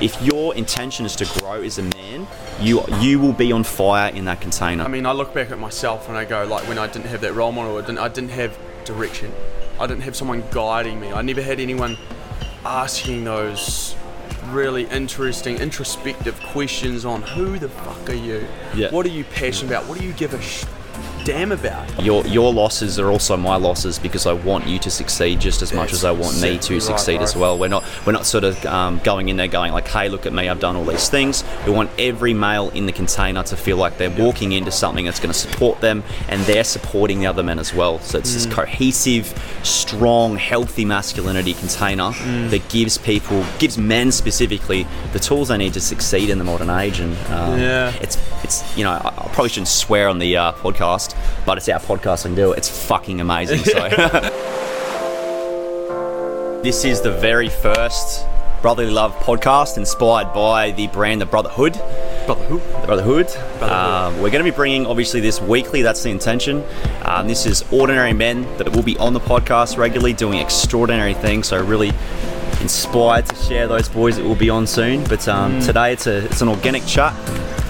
if your intention is to grow as a man, you you will be on fire in that container. I mean, I look back at myself and I go, like, when I didn't have that role model, I didn't, I didn't have direction. I didn't have someone guiding me. I never had anyone asking those really interesting, introspective questions on who the fuck are you? Yeah. What are you passionate about? What do you give a sh- damn about? your your losses are also my losses because I want you to succeed just as much That's as I want me to right, succeed as well. We're not we're not sort of um, going in there going like, hey, look at me, I've done all these things. We want every male in the container to feel like they're walking into something that's going to support them, and they're supporting the other men as well. So it's this Mm. cohesive, strong, healthy masculinity container Mm. that gives people, gives men specifically, the tools they need to succeed in the modern age. And um, Yeah. it's it's you know I, I probably shouldn't swear on the uh, podcast, but it's our podcast. I can do it. It's fucking amazing. So this is the very first Brotherly Love podcast inspired by the brand the Brotherhood. Brother who? Brotherhood. Brotherhood. Um, we're going to be bringing obviously this weekly. That's the intention. Um, this is ordinary men that will be on the podcast regularly, doing extraordinary things. So really inspired to share those boys that will be on soon. But um, today it's a it's an organic chat,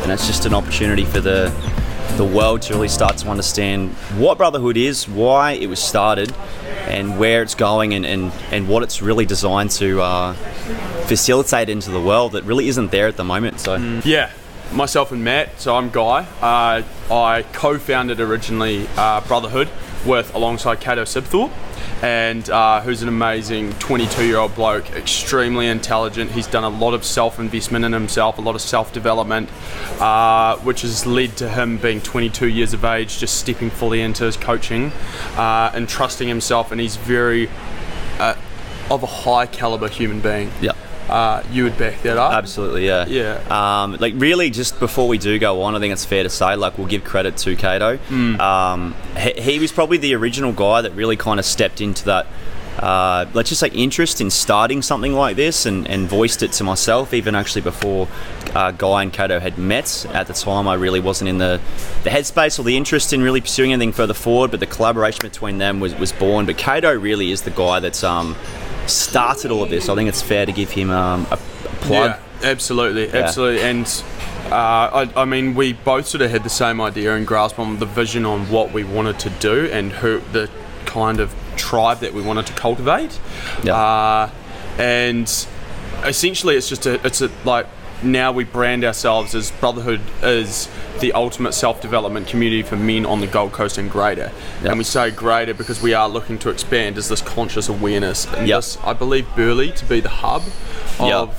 and it's just an opportunity for the the world to really start to understand what brotherhood is, why it was started, and where it's going, and and, and what it's really designed to. Uh, facilitate into the world that really isn't there at the moment so Yeah, myself and Matt. So I'm Guy. Uh, I co-founded originally uh, Brotherhood with alongside Kato Sibthorpe, and uh, who's an amazing 22-year-old bloke, extremely intelligent. He's done a lot of self-investment in himself, a lot of self-development, uh, which has led to him being 22 years of age, just stepping fully into his coaching uh, and trusting himself. And he's very uh, of a high caliber human being. yeah Uh, you would back that up. Absolutely, yeah. Yeah. Um, like really, just before we do go on, I think it's fair to say, like, we'll give credit to Cato. Um, he, he was probably the original guy that really kind of stepped into that. Uh, let's just say interest in starting something like this and, and voiced it to myself even actually before uh, Guy and Cato had met at the time I really wasn't in the, the headspace or the interest in really pursuing anything further forward but the collaboration between them was, was born but Cato really is the guy that's um, started all of this I think it's fair to give him um, a, plug Yeah, absolutely, absolutely. And uh, I, I mean, we both sort of had the same idea and grasp on the vision on what we wanted to do and who the kind of tribe that we wanted to cultivate. Yeah. Uh, and essentially, it's just a, it's a like now we brand ourselves as Brotherhood as the ultimate self-development community for men on the Gold Coast and greater. Yeah. And we say greater because we are looking to expand as this conscious awareness. And Yeah. this, I believe Burleigh to be the hub of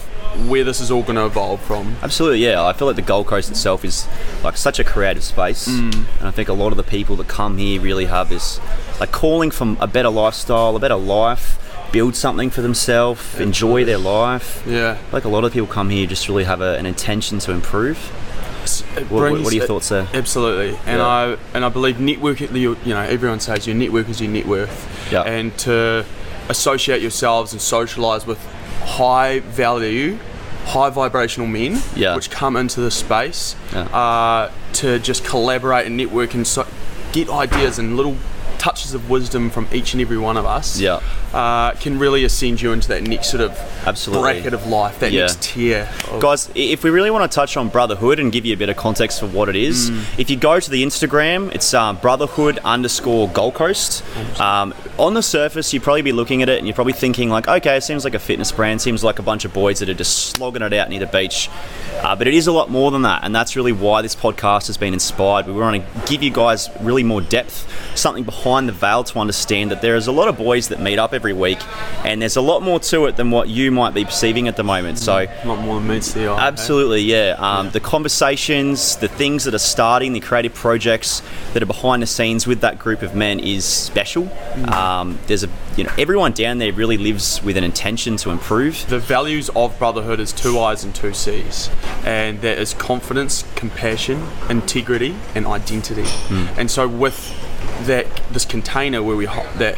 where this is all going to evolve from. Absolutely, yeah. I feel like the Gold Coast itself is like such a creative space, Mm. and I think a lot of the people that come here really have this like calling from a better lifestyle, a better life, build something for themselves, enjoy their life. Yeah. Like a lot of people come here just really have a, an intention to improve. It What, what, brings- what are your thoughts there? Absolutely, and Yeah. I and I believe network. You you know, everyone says your network is your net worth, Yeah. and to associate yourselves and socialize with high value, high vibrational men, Yeah. which come into the space, uh, to just collaborate and network and so, get ideas and little touches of wisdom from each and every one of us. Yeah. Uh, can really ascend you into that next sort of Absolutely. bracket of life, that Yeah. next tier. Of, Guys, if we really want to touch on brotherhood and give you a bit of context for what it is, Mm. if you go to the Instagram, it's um, brotherhood underscore Gold Coast. Um, on the surface, you'd probably be looking at it and you're probably thinking like, okay, it seems like a fitness brand, seems like a bunch of boys that are just slogging it out near the beach. Uh, but it is a lot more than that, and that's really why this podcast has been inspired. We want to give you guys really more depth, something behind the veil to understand that there is a lot of boys that meet up every week, and there's a lot more to it than what you might be perceiving at the moment. So. a lot more than meets the eye. eh? Absolutely, yeah. Um, The conversations, the things that are starting, the creative projects that are behind the scenes with that group of men is special. Um, there's a, you know, everyone down there really lives with an intention to improve. the values of brotherhood is two I's and two C's, and there is confidence, compassion, integrity, and identity. And so with that, this container where we that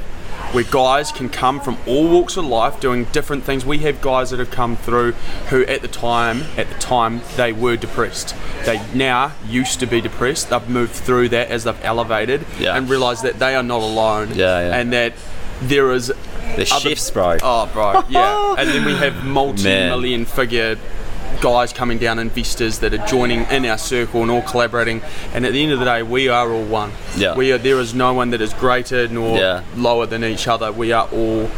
where guys can come from all walks of life doing different things. We have guys that have come through who at the time at the time they were depressed. They now used to be depressed. They've moved through that as they've elevated Yeah. and realised that they are not alone. Yeah, yeah. And that there is The shifts, bro. Oh, bro, yeah. and then we have multi-million figure guys coming down, investors that are joining in our circle and all collaborating. And at the end of the day, we are all one. Yeah. We are. There is no one that is greater nor Yeah. lower than each other. We are all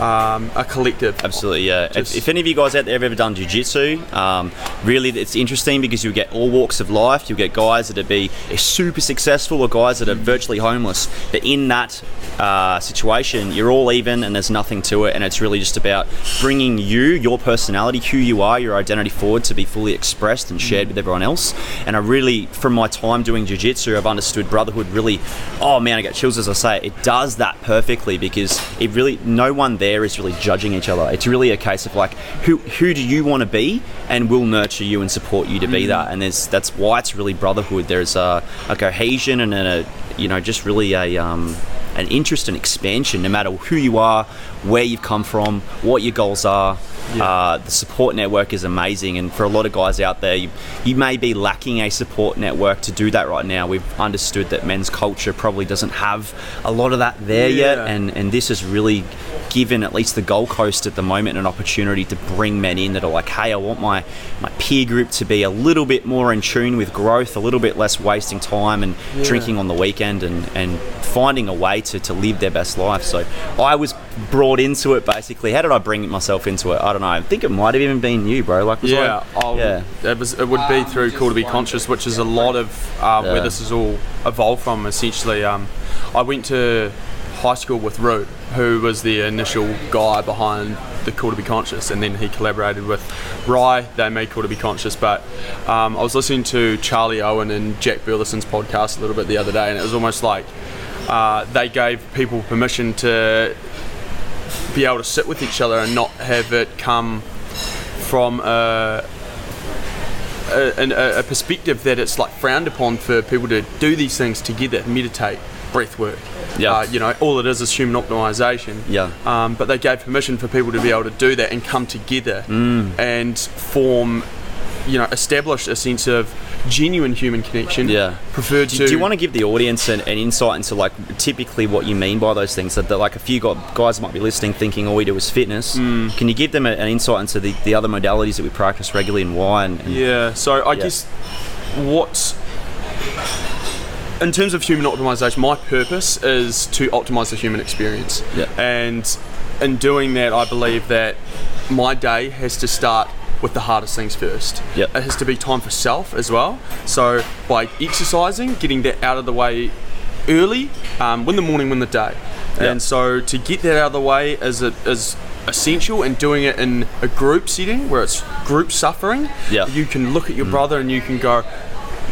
um, a collective. Absolutely, yeah. If, if any of you guys out there have ever done jiu-jitsu, um, really it's interesting because you get all walks of life. You get guys that are be super successful or guys that are virtually homeless. But in that uh, situation, you're all even and there's nothing to it. And it's really just about bringing you, your personality, who you are, your identity forward to be fully expressed and shared with everyone else. And I really, from my time doing jiu-jitsu, I've understood brotherhood really, oh man, I get chills as I say it. It does that perfectly because it really, no one there is really judging each other. It's really a case of like, who who do you want to be, and we'll nurture you and support you to be that. And there's that's why it's really brotherhood. There's a, a cohesion and a you know just really a um, an interest and expansion. No matter who you are, where you've come from, what your goals are. Uh, the support network is amazing, and for a lot of guys out there, you, you may be lacking a support network to do that right now. We've understood that men's culture probably doesn't have a lot of that there yet, and and this has really given at least the Gold Coast at the moment an opportunity to bring men in that are like, hey, I want my my peer group to be a little bit more in tune with growth, a little bit less wasting time and drinking on the weekend, and and finding a way to to live their best life. So I was brought into it basically. How did I bring myself into it? I don't know. I think it might have even been you, bro. Like, was Yeah, I, yeah. It was. It would be through Cool to Be Conscious, which is a lot of uh, Yeah. where this is all evolved from. Essentially, um, I went to high school with Root, who was the initial guy behind the Cool to Be Conscious, and then he collaborated with Rye. They made Cool to Be Conscious, but um, I was listening to Charlie Owen and Jack Burleson's podcast a little bit the other day, and it was almost like uh, they gave people permission to be able to sit with each other and not have it come from a, a, a, perspective that it's like frowned upon for people to do these things together, meditate, breath work. Yeah. Uh, you know, all it is is human optimization. Yeah. Um, but they gave permission for people to be able to do that and come together Mm. and form, you know, establish a sense of genuine human connection. Yeah. Preferred Do, to. do you want to give the audience an, an insight into like typically what you mean by those things? That, that like a few gu- guys might be listening, thinking all we do is fitness. Mm. Can you give them a, an insight into the, the other modalities that we practice regularly and why? And, and Yeah. So I Yeah. guess what. in terms of human optimization, my purpose is to optimize the human experience. Yeah. And in doing that, I believe that my day has to start with the hardest things first. Yep. It has to be time for self as well. So by exercising, getting that out of the way early, um, win the morning, win the day. Yeah. And so to get that out of the way is a, is essential and doing it in a group setting where it's group suffering. Yeah. You can look at your brother and you can go,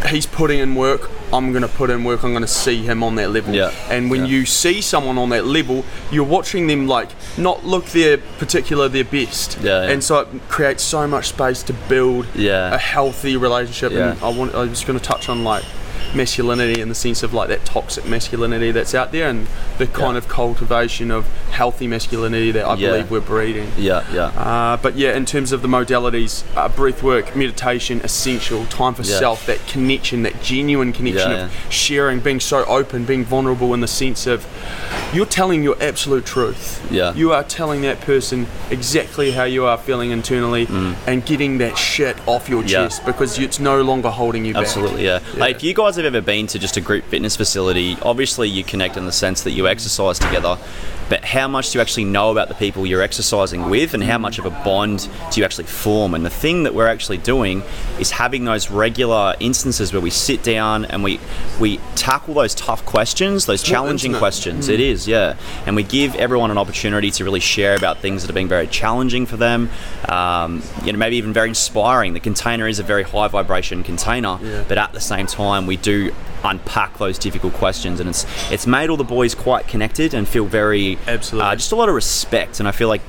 he's putting in work. I'm going to put in work. I'm going to see him on that level. Yeah. And when Yeah. you see someone on that level, you're watching them like not look their particular their best. Yeah, yeah. And so it creates so much space to build Yeah. a healthy relationship. And. I want. I was going to touch on like masculinity in the sense of like that toxic masculinity that's out there and the kind Yeah. of cultivation of healthy masculinity that I Yeah. believe we're breeding. yeah, yeah, Uh, but yeah, in terms of the modalities, uh, breath work, meditation, essential, time for Yeah. self, that connection, that genuine connection of sharing, being so open, being vulnerable in the sense of you're telling your absolute truth. Yeah. You are telling that person exactly how you are feeling internally and getting that shit off your Mm. Chest because it's no longer holding you back. Absolutely, yeah. Like, you guys have ever been to just a group fitness facility, obviously you connect in the sense that you exercise together, but how much do you actually know about the people you're exercising with, and how much of a bond do you actually form? And the thing that we're actually doing is having those regular instances where we sit down and we we tackle those tough questions, those challenging questions. It is, yeah, and we give everyone an opportunity to really share about things that have been very challenging for them. Um, you know, maybe even very inspiring. The container is a very high vibration container, Yeah. but at the same time, we do unpack those difficult questions, and it's it's made all the boys quite connected and feel very Absolutely. uh, just a lot of respect. And I feel like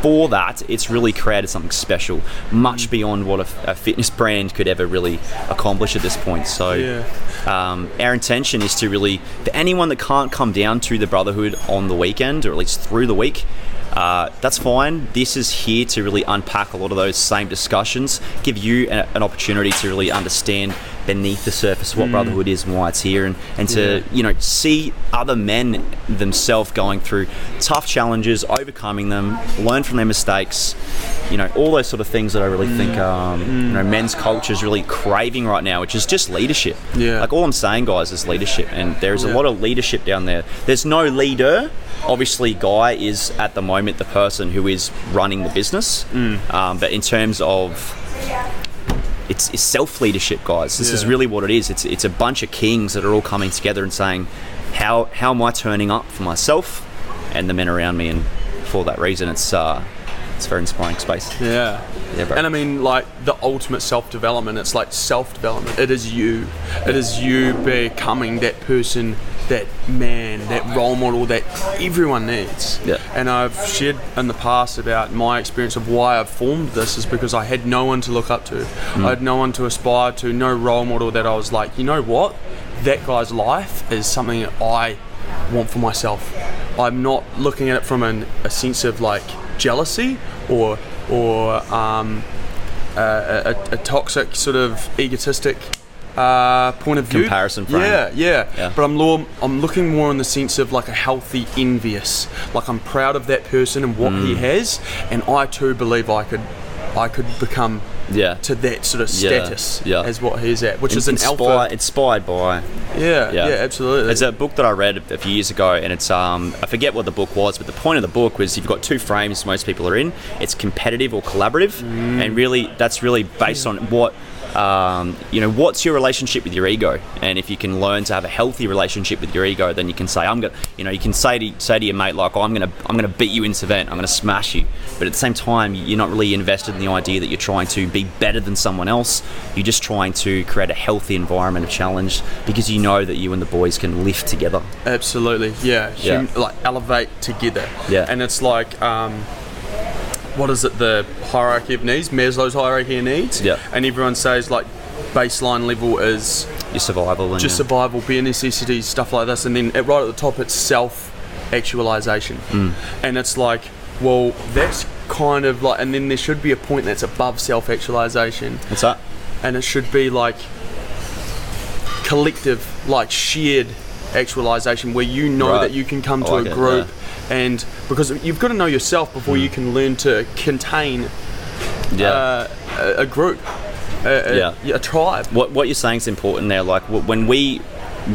for that, it's really created something special, much beyond what a, a fitness brand could ever really accomplish at this point. So, Yeah. um, our intention is to really, for anyone that can't come down to the Brotherhood on the weekend, or at least through the week, uh, that's fine. This is here to really unpack a lot of those same discussions, give you a, an opportunity to really understand beneath the surface of what brotherhood is and why it's here, and and to Yeah. you know see other men themselves going through tough challenges, overcoming them, learn from their mistakes. You know, all those sort of things that I really think um, you know men's culture is really craving right now, which is just leadership. Yeah. Like all I'm saying, guys, is leadership, and there's a lot of leadership down there. There's no leader. Obviously, Guy is at the moment the person who is running the business. Mm. Um, but in terms of it's, it's self leadership, guys. This is really what it is. It's it's a bunch of kings that are all coming together and saying, how how am I turning up for myself and the men around me? And for that reason, it's uh, it's a very inspiring space. Yeah. Yeah, bro. And I mean, like the ultimate self development. It's like self development. It is you. It is you becoming that person, that man, that role model that everyone needs. Yeah. And I've shared in the past about my experience of why I've formed this is because I had no one to look up to. Hmm. I had no one to aspire to. No role model that I was like, you know what, that guy's life is something that I want for myself. I'm not looking at it from an, a sense of like jealousy or or um, a, a, a toxic sort of egotistic uh, point of view. Comparison frame. Yeah, yeah. Yeah. But I'm lo- I'm looking more in the sense of like a healthy envious. Like I'm proud of that person and what Mm. he has, and I too believe I could I could become Yeah. to that sort of status yeah. as what he's at, which is an inspired, alpha. inspired by Yeah, yeah, Yeah. absolutely. It's a book that I read a few years ago, and it's um I forget what the book was, but the point of the book was you've got two frames most people are in. It's competitive or collaborative, Mm. and really that's really based on what. Um, you know, what's your relationship with your ego? And if you can learn to have a healthy relationship with your ego, then you can say, "I'm gonna," you know, you can say to say to your mate, like, oh, "I'm gonna, I'm gonna beat you in this event. I'm gonna smash you." But at the same time, you're not really invested in the idea that you're trying to be better than someone else. You're just trying to create a healthy environment of challenge because you know that you and the boys can lift together. Absolutely, yeah. Yeah. Hum- like elevate together. Yeah. And it's like, um, what is it? The hierarchy of needs, Maslow's hierarchy of needs. Yeah. And everyone says like, baseline level is Your survival and just your- survival, bare necessities, stuff like this, and then at, right at the top it's self actualization, Mm. and it's like, well, that's kind of like, and then there should be a point that's above self actualization, What's that? and it should be like collective, like shared actualization, where you know Right. that you can come to a group, and because you've got to know yourself before Mm. you can learn to contain Yeah. uh, a, a group, a, a, Yeah. a tribe. what what you're saying is important there. Like when we,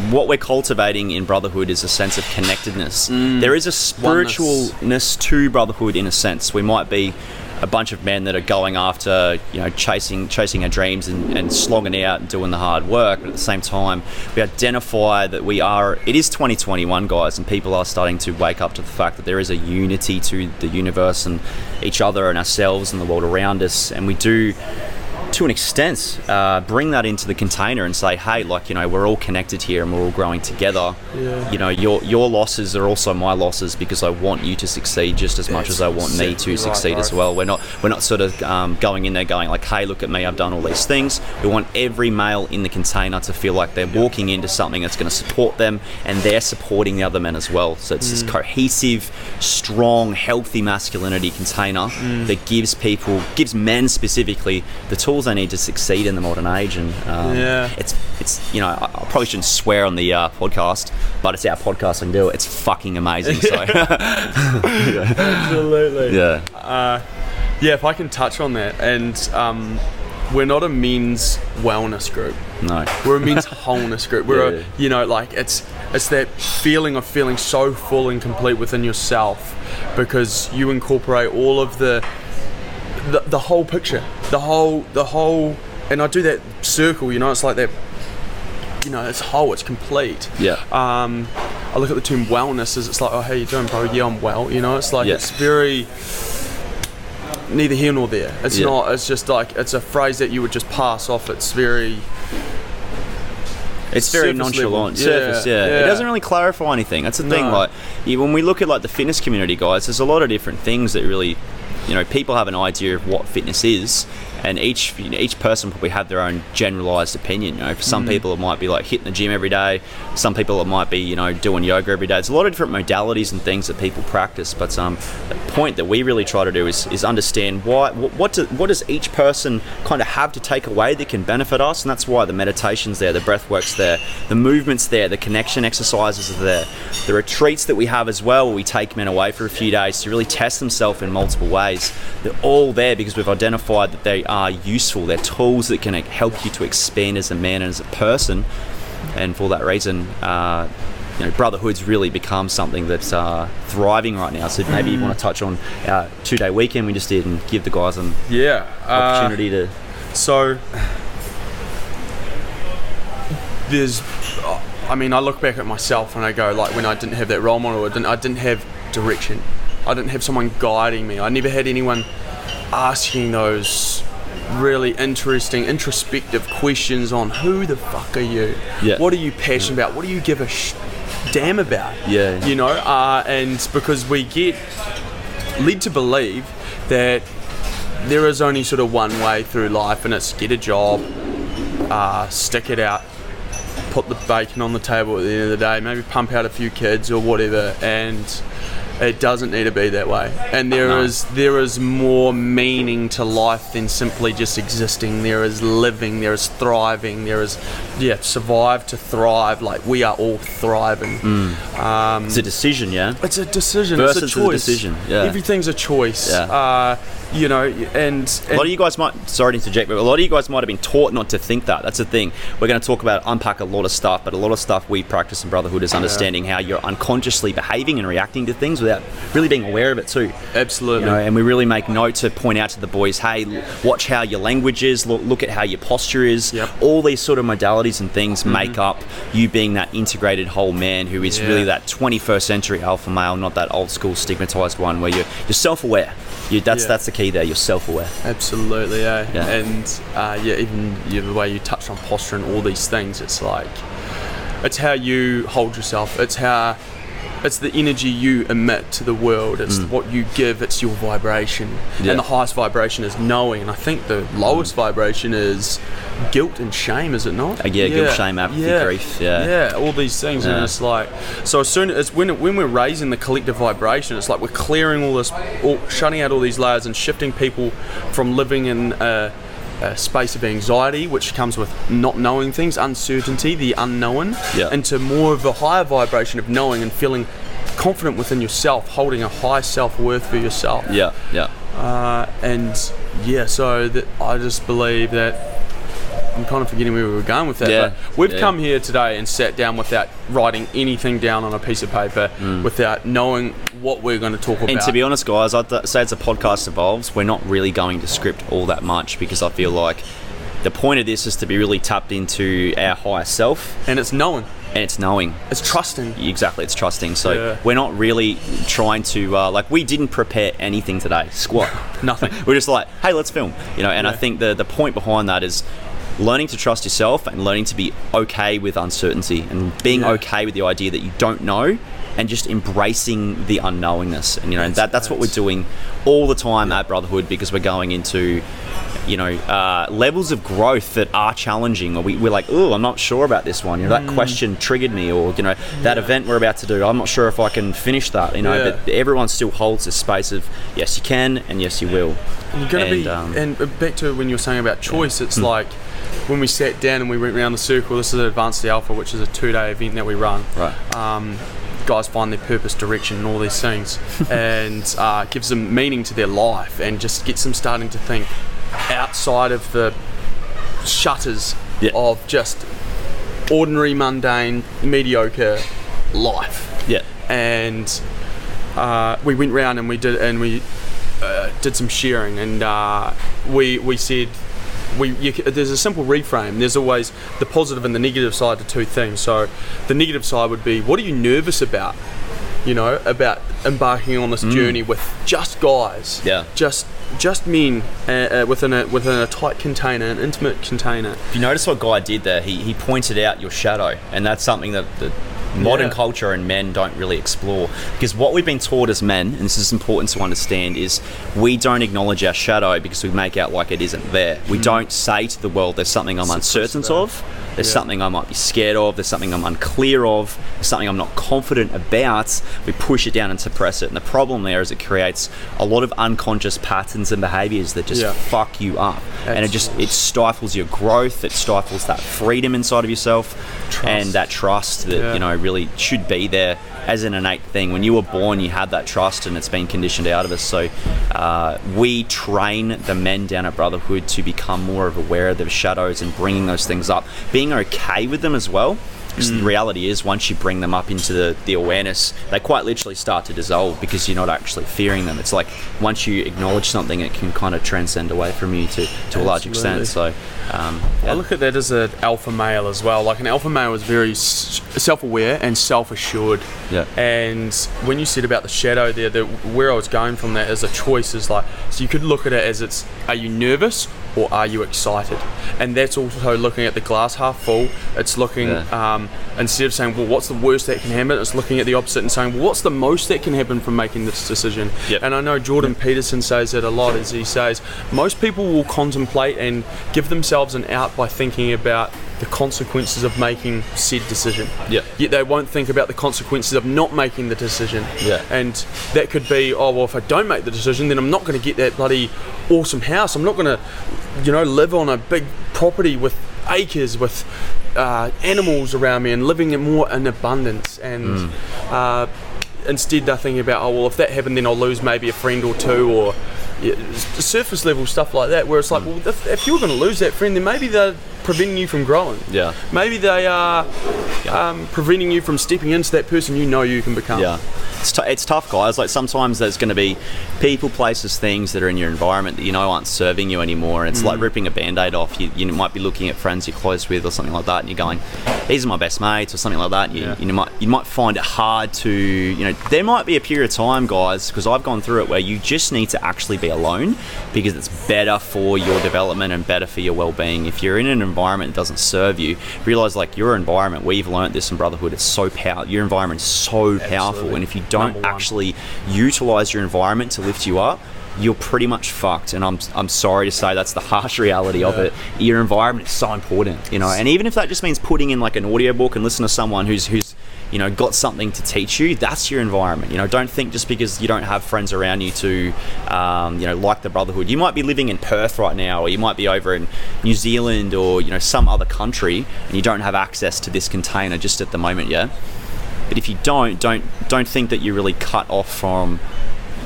what we're cultivating in brotherhood is a sense of connectedness. There is a spiritualness to brotherhood in a sense. We might be a bunch of men that are going after, you know, chasing chasing our dreams and, and slogging out and doing the hard work. But at the same time, we identify that we are. It is 2021, guys, and people are starting to wake up to the fact that there is a unity to the universe and each other and ourselves and the world around us, and we do to an extent, uh, bring that into the container and say, hey, like you know, we're all connected here and we're all growing together. Yeah. You know, your your losses are also my losses because I want you to succeed just as much as I want me to right, succeed as well. We're not we're not sort of um, going in there going like, hey, look at me, I've done all these things. We want every male in the container to feel like they're walking into something that's going to support them and they're supporting the other men as well. So it's Mm. this cohesive, strong, healthy masculinity container Mm. that gives people, gives men specifically, the tools they need to succeed in the modern age. And um, Yeah. it's it's you know I, I probably shouldn't swear on the uh, podcast, but it's our podcast. Can do it. It's fucking amazing. So Absolutely. yeah, Uh, yeah, if I can touch on that, and um, we're not a men's wellness group. no, We're a men's wholeness group. We're Yeah. a, you know, like it's it's that feeling of feeling so full and complete within yourself because you incorporate all of the the, the whole picture, the whole the whole, and I do that circle. You know, it's like that. You know, it's whole. It's complete. yeah, um, I look at the term wellness as it's like, oh, how you doing, bro? Yeah, I'm well. You know, it's like Yeah. it's very neither here nor there. It's Yeah. not. It's just like it's a phrase that you would just pass off. It's very it's very nonchalant. level. Surface, yeah. Yeah, It doesn't really clarify anything. That's the thing. Like when we look at like the fitness community, guys, there's a lot of different things that really you know people have an idea of what fitness is, and each you know, each person probably have their own generalized opinion. You know, for some people it might be like hitting the gym every day. Some people it might be you know doing yoga every day. There's a lot of different modalities and things that people practice. But um, the point that we really try to do is, is understand why what what, do, what does each person kind of have to take away that can benefit us, and that's why the meditation's there, the breath work's there, the movements there, the connection exercises are there, the retreats that we have as well, where we take men away for a few days to really test themselves in multiple ways. They're all there because we've identified that they are useful. They're tools that can help you to expand as a man and as a person. And for that reason, uh, you know, brotherhood's really become something that's uh, thriving right now. So maybe you want to touch on our two-day weekend we just did and give the guys an Yeah. uh, opportunity to. So there's, I mean, I look back at myself and I go like when I didn't have that role model, I didn't, I didn't have direction, I didn't have someone guiding me. I never had anyone asking those really interesting, introspective questions on who the fuck are you? Yeah. What are you passionate about? What do you give a sh- damn about? Yeah. You know, uh, and because we get led to believe that there is only sort of one way through life, and it's get a job, uh, stick it out, put the bacon on the table at the end of the day, maybe pump out a few kids or whatever, and it doesn't need to be that way. And there is No. there is more meaning to life than simply just existing. There is living. There is thriving. There is yeah, survive to thrive. Like we are all thriving. Um, It's a decision, yeah. it's a decision. Versus it's is a a choice. decision, yeah. Everything's a choice. Yeah. Uh, you know, and, A lot of you guys might, sorry to interject, but a lot of you guys might have been taught not to think that. That's the thing. We're going to talk about, unpack a lot of stuff, but a lot of stuff we practice in Brotherhood is understanding how you're unconsciously behaving and reacting to things without really being aware of it too. absolutely. You know, and we really make note to point out to the boys, hey, watch how your language is, look, look at how your posture is. Yep. All these sort of modalities and things mm-hmm. make up you being that integrated whole man who is Yeah. really that 21st century alpha male, not that old school stigmatized one where you're, you're self-aware. You, that's Yeah. that's the key there. You're self-aware. Absolutely, yeah. Yeah. And uh, yeah, even you the way you touch on posture and all these things, it's like it's how you hold yourself. It's how it's the energy you emit to the world. It's what you give. It's your vibration. Mm. Yeah. And the highest vibration is knowing. And I think the lowest vibration is guilt and shame. Is it not? Uh, yeah, guilt, shame, apathy, grief, yeah. Yeah, all these things, and Yeah. it's like so. As soon as when when we're raising the collective vibration, it's like we're clearing all this, all, shutting out all these layers, and shifting people from living in a, a space of anxiety, which comes with not knowing things, uncertainty, the unknown, Yeah. into more of a higher vibration of knowing and feeling confident within yourself, holding a high self worth for yourself. Yeah, yeah. Uh, and yeah, so that I just believe that I'm kind of forgetting where we were going with that. Yeah, But we've yeah. come here today and sat down without writing anything down on a piece of paper, without knowing what we're going to talk about. Mm. And to be honest, guys, I'd th- say as the podcast evolves, we're not really going to script all that much because I feel like the point of this is to be really tapped into our higher self and it's knowing, and it's knowing. it's trusting. Exactly, it's trusting. So Yeah. we're not really trying to uh, like we didn't prepare anything today. Squat, Nothing. we're just like, hey, let's film. You know, and I think the the point behind that is learning to trust yourself and learning to be okay with uncertainty and being Yeah. okay with the idea that you don't know and just embracing the unknowingness. And you know, That's- that that's what we're doing all the time at Brotherhood because we're going into you know, uh, levels of growth that are challenging, or we, we're like, oh, I'm not sure about this one. You know, Mm. that question triggered me, or you know, that event we're about to do, I'm not sure if I can finish that. You know, Yeah. but everyone still holds this space of yes, you can, and yes, you will. And you're to And, be, um, and back to when you were saying about choice, Hmm. it's like when we sat down and we went around the circle. This is Advanced Alpha, which is a two-day event that we run. Right. Um, guys find their purpose, direction, and all these things, and uh, gives them meaning to their life, and just gets them starting to think outside of the shutters Yeah. of just ordinary, mundane, mediocre life Yeah. and uh, we went round and we did and we uh, did some sharing and uh, we we said we you, there's a simple reframe. There's always the positive and the negative side to two things. So the negative side would be what are you nervous about? You know about embarking on this journey with just guys. Yeah. just just men uh, uh, within a within a tight container an intimate container. If you notice what Guy did there, he, he pointed out your shadow, and that's something that, that modern Yeah. culture and men don't really explore. Because what we've been taught as men, and this is important to understand, is we don't acknowledge our shadow because we make out like it isn't there. We don't say to the world, there's something I'm uncertain of, there's Yeah. something I might be scared of, there's something I'm unclear of, there's something I'm not confident about. We push it down and suppress it. And the problem there is it creates a lot of unconscious patterns and behaviors that just Yeah. fuck you up. And it just it stifles your growth, it stifles that freedom inside of yourself and that trust that, you know, really should be there as an innate thing. When you were born, you had that trust, and it's been conditioned out of us. So uh, we train the men down at Brotherhood to become more of aware of their shadows and bringing those things up, being okay with them as well. Because Mm. the reality is, once you bring them up into the, the awareness, they quite literally start to dissolve because you're not actually fearing them. It's like once you acknowledge something, it can kind of transcend away from you to, to a large extent. So, um, I look at that as an alpha male as well. Like an alpha male is very s- self-aware and self-assured. Yeah. And when you said about the shadow there, the, where I was going from that is a choice is like, so you could look at it as it's, are you nervous or are you excited? And that's also looking at the glass half full. It's looking, Yeah. um, instead of saying, well, what's the worst that can happen? It's looking at the opposite and saying, well, what's the most that can happen from making this decision? Yep. And I know Jordan Peterson says it a lot as he says, most people will contemplate and give themselves an out by thinking about the consequences of making said decision. Yeah. Yet they won't think about the consequences of not making the decision. Yeah. And that could be, oh well, if I don't make the decision, then I'm not going to get that bloody awesome house. I'm not going to, you know, live on a big property with acres with uh, animals around me and living in more in abundance. And uh, instead, they're thinking about, oh well, if that happened, then I'll lose maybe a friend or two or. Yeah, surface level stuff like that, where it's like, well, if, if you're going to lose that friend, then maybe they're preventing you from growing. Yeah. Maybe they are um, preventing you from stepping into that person you know you can become. Yeah, it's, t- it's tough, guys. Like sometimes there's going to be people, places, things that are in your environment that you know aren't serving you anymore. And it's like ripping a band-aid off. You, you might be looking at friends you're close with or something like that, and you're going, "These are my best mates" or something like that. You, Yeah. you might you might find it hard to, you know, there might be a period of time, guys, because I've gone through it where you just need to actually be alone because it's better for your development and better for your well-being. If you're in an environment that doesn't serve you, realize like your environment. We've learned this in Brotherhood. It's so power. Your environment is so powerful, and if you don't actually utilize your environment to lift you up, you're pretty much fucked. And I'm, I'm sorry to say that's the harsh reality of it. Your environment is so important, you know. And even if that just means putting in like an audiobook and listen to someone who's who's you know got something to teach you, that's your environment. You know, don't think just because you don't have friends around you to um, you know like the brotherhood. You might be living in Perth right now, or you might be over in New Zealand or you know some other country, and you don't have access to this container just at the moment. Yeah. But if you don't, don't don't think that you're really cut off from,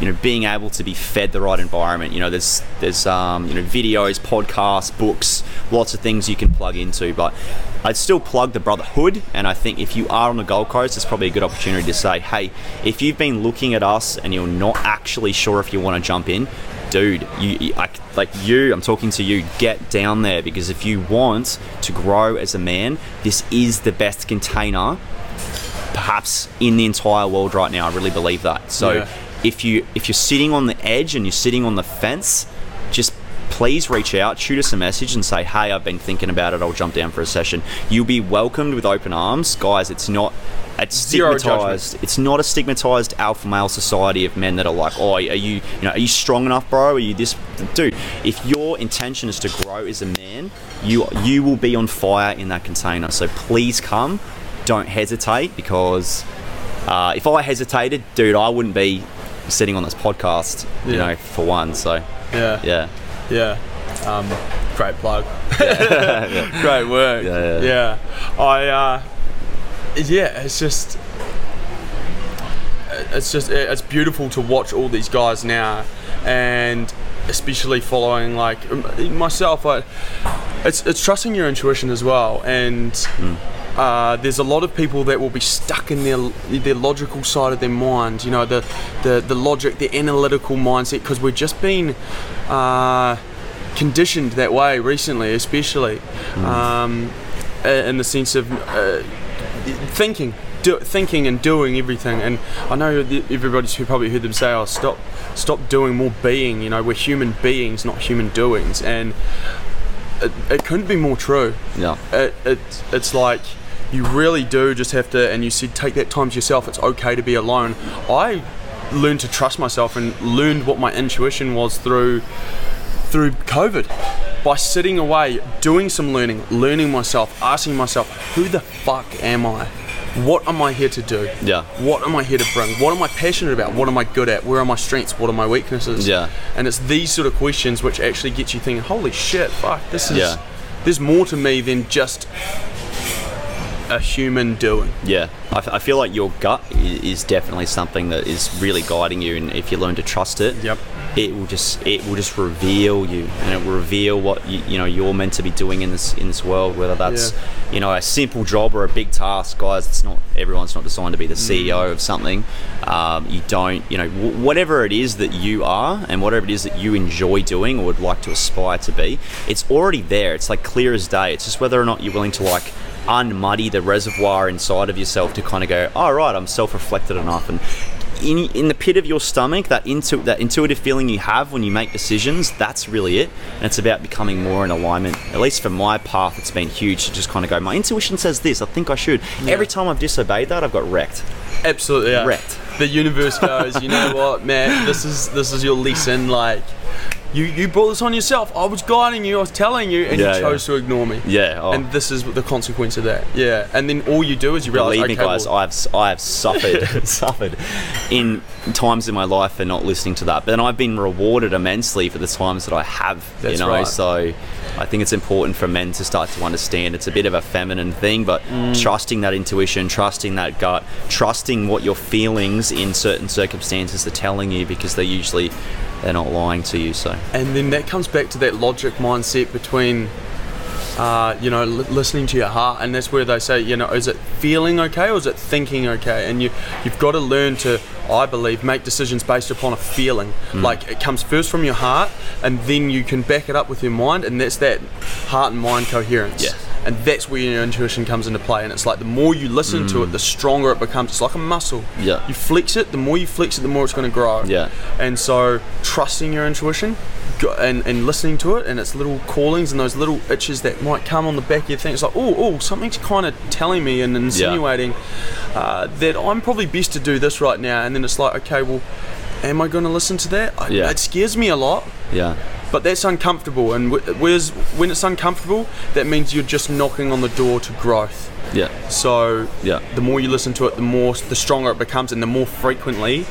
you know, being able to be fed the right environment. You know, there's there's um, you know videos, podcasts, books, lots of things you can plug into. But I'd still plug the Brotherhood, and I think if you are on the Gold Coast, it's probably a good opportunity to say, hey, if you've been looking at us and you're not actually sure if you want to jump in. Dude, you, I, like you. I'm talking to you. Get down there because if you want to grow as a man, this is the best container perhaps in the entire world right now. I really believe that. So Yeah. If you if you're sitting on the edge and you're sitting on the fence, just please reach out, shoot us a message and say, "Hey, I've been thinking about it. I'll jump down for a session." You'll be welcomed with open arms, guys. It's not it's stigmatized. It's not a stigmatized alpha male society of men that are like, "Oh, are you you know are you strong enough, bro? Are you this dude?" If your intention is to grow as a man, you you will be on fire in that container. So please come don't hesitate because uh, if I hesitated, dude, I wouldn't be sitting on this podcast, you know, for one. So, Yeah. yeah. Yeah. Um, great plug. great work. Yeah, yeah. I. Uh, yeah. It's just. It's just. It's beautiful to watch all these guys now, and especially following like myself. I, it's it's trusting your intuition as well, and. Uh, there's a lot of people that will be stuck in their their logical side of their mind, you know, the the, the logic, the analytical mindset, because we've just been uh, conditioned that way recently, especially um, uh, in the sense of uh, thinking, do, thinking and doing everything. And I know everybody's probably heard them say, "Oh, stop, stop doing more being." You know, we're human beings, not human doings, and it, it couldn't be more true Yeah. it, it, it's like you really do just have to. And you said take that time to yourself. It's okay to be alone. I learned to trust myself and learned what my intuition was through through COVID by sitting away, doing some learning, learning myself, asking myself, who the fuck am I? What am I here to do? Yeah. What am I here to bring? What am I passionate about? What am I good at? Where are my strengths? What are my weaknesses? Yeah. And it's these sort of questions which actually get you thinking, holy shit, fuck, this is. Yeah. There's more to me than just a human doing. Yeah, I, f- I feel like your gut is definitely something that is really guiding you, and if you learn to trust it, Yep. it will just it will just reveal you, and it will reveal what you, you know you're meant to be doing in this in this world. Whether that's you know a simple job or a big task, guys. It's not everyone's not designed to be the CEO of something. Um, you don't you know w- whatever it is that you are, and whatever it is that you enjoy doing or would like to aspire to be. It's already there. It's like clear as day. It's just whether or not you're willing to like unmuddy the reservoir inside of yourself to kind of go, all right, I'm self-reflected enough, and in, in the pit of your stomach, that intu- that intuitive feeling you have when you make decisions, that's really it, and it's about becoming more in alignment. At least for my path, it's been huge to just kind of go, my intuition says this, I think I should. Every time I've disobeyed that, I've got wrecked. Absolutely. Yeah. Wrecked. The universe goes, you know what, man, this is this is your lesson, like you, you brought this on yourself. I was guiding you, I was telling you, and Yeah, you chose to ignore me. Yeah, oh. And this is the consequence of that. Yeah. And then all you do is you realize, Believe okay, me, guys, well, I've I have suffered suffered in times in my life for not listening to that, but then I've been rewarded immensely for the times that I have. That's you know, right. so I think it's important for men to start to understand it's a bit of a feminine thing, but Mm. trusting that intuition, trusting that gut, trusting what your feelings in certain circumstances are telling you because they usually they're not lying to you. So and then that comes back to that logic mindset between uh, you know li- listening to your heart and that's where they say you know is it feeling okay or is it thinking okay and you you've got to learn to i believe make decisions based upon a feeling Hmm. like it comes first from your heart and then you can back it up with your mind and that's that heart and mind coherence Yes. And that's where your intuition comes into play and it's like the more you listen to it the stronger it becomes. It's like a muscle. Yeah. you flex it the more you flex it the more it's going to grow. Yeah. and so trusting your intuition and, and listening to it and its little callings and those little itches that might come on the back of your thing. It's like oh oh something's kind of telling me and insinuating uh, that I'm probably best to do this right now. And then it's like okay well am I going to listen to that? I, Yeah. it scares me a lot. Yeah, but that's uncomfortable and when it's uncomfortable that means you're just knocking on the door to growth yeah, so Yeah. the more you listen to it, the more the stronger it becomes, and the more frequently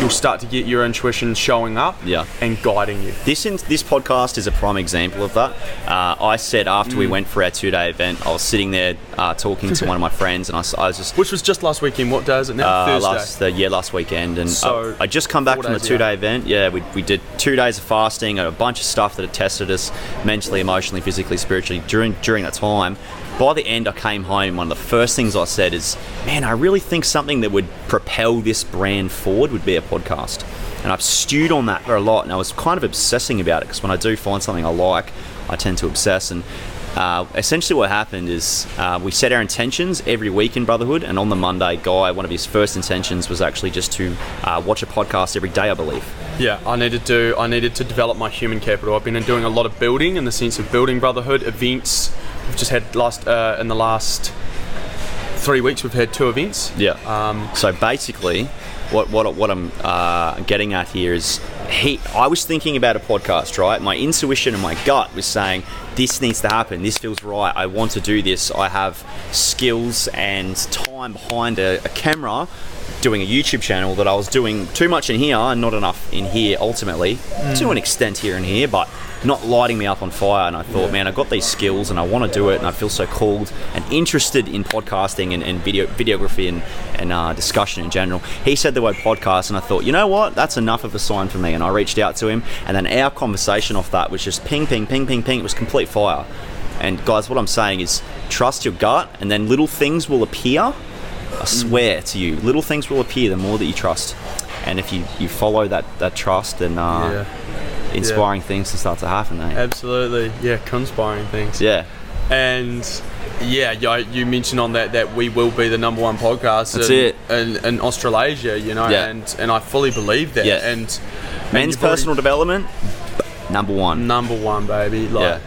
you'll start to get your intuition showing up Yeah. and guiding you. This in, this podcast is a prime example of that. Uh, I said after Mm. we went for our two day event, I was sitting there uh, talking to one of my friends, and I was just Which was just last weekend. What day is it now? uh, Thursday. last the yeah last weekend, and So, I, I just come back from the two day event. Yeah, we, we did two days of fasting, and a bunch of stuff that had tested us mentally, emotionally, physically, spiritually during during that time. By the end, I came home. One of the first things I said is, "Man, I really think something that would propel this brand forward would be a podcast." And I've stewed on that for a lot, and I was kind of obsessing about it because when I do find something I like, I tend to obsess. And uh, essentially, what happened is uh, we set our intentions every week in Brotherhood, and on the Monday, Guy, one of his first intentions was actually just to uh, watch a podcast every day, I believe. Yeah, I needed to. I needed to develop my human capital. I've been doing a lot of building in the sense of building brotherhood events. We've just had last uh, in the last three weeks. We've had two events. Yeah. Um, So basically, what what what I'm uh, getting at here is he. I was thinking about a podcast, right? My intuition and my gut was saying this needs to happen. This feels right. I want to do this. I have skills and time behind a, a camera. Doing a YouTube channel that I was doing too much in here and not enough in here ultimately, to an extent here and here, but not lighting me up on fire. And I thought, man, I've got these skills and I want to do it, and I feel so called and interested in podcasting and, and video videography and, and uh, discussion in general. He said the word podcast, and I thought, you know what, that's enough of a sign for me. And I reached out to him, and then our conversation off that was just ping, ping, ping, ping, ping. It was complete fire. And guys, what I'm saying is trust your gut, and then little things will appear. I swear to you, little things will appear the more that you trust. And if you, you follow that, that trust, then uh, yeah, inspiring things to start to happen. Eh? absolutely. Yeah, conspiring things. Yeah, And yeah, you, mentioned on that that we will be the number one podcast That's in, it. in, in Australasia, you know, Yeah. and and I fully believe that. Yeah. And men's already- personal development, number one. number one, baby. Like, Yeah.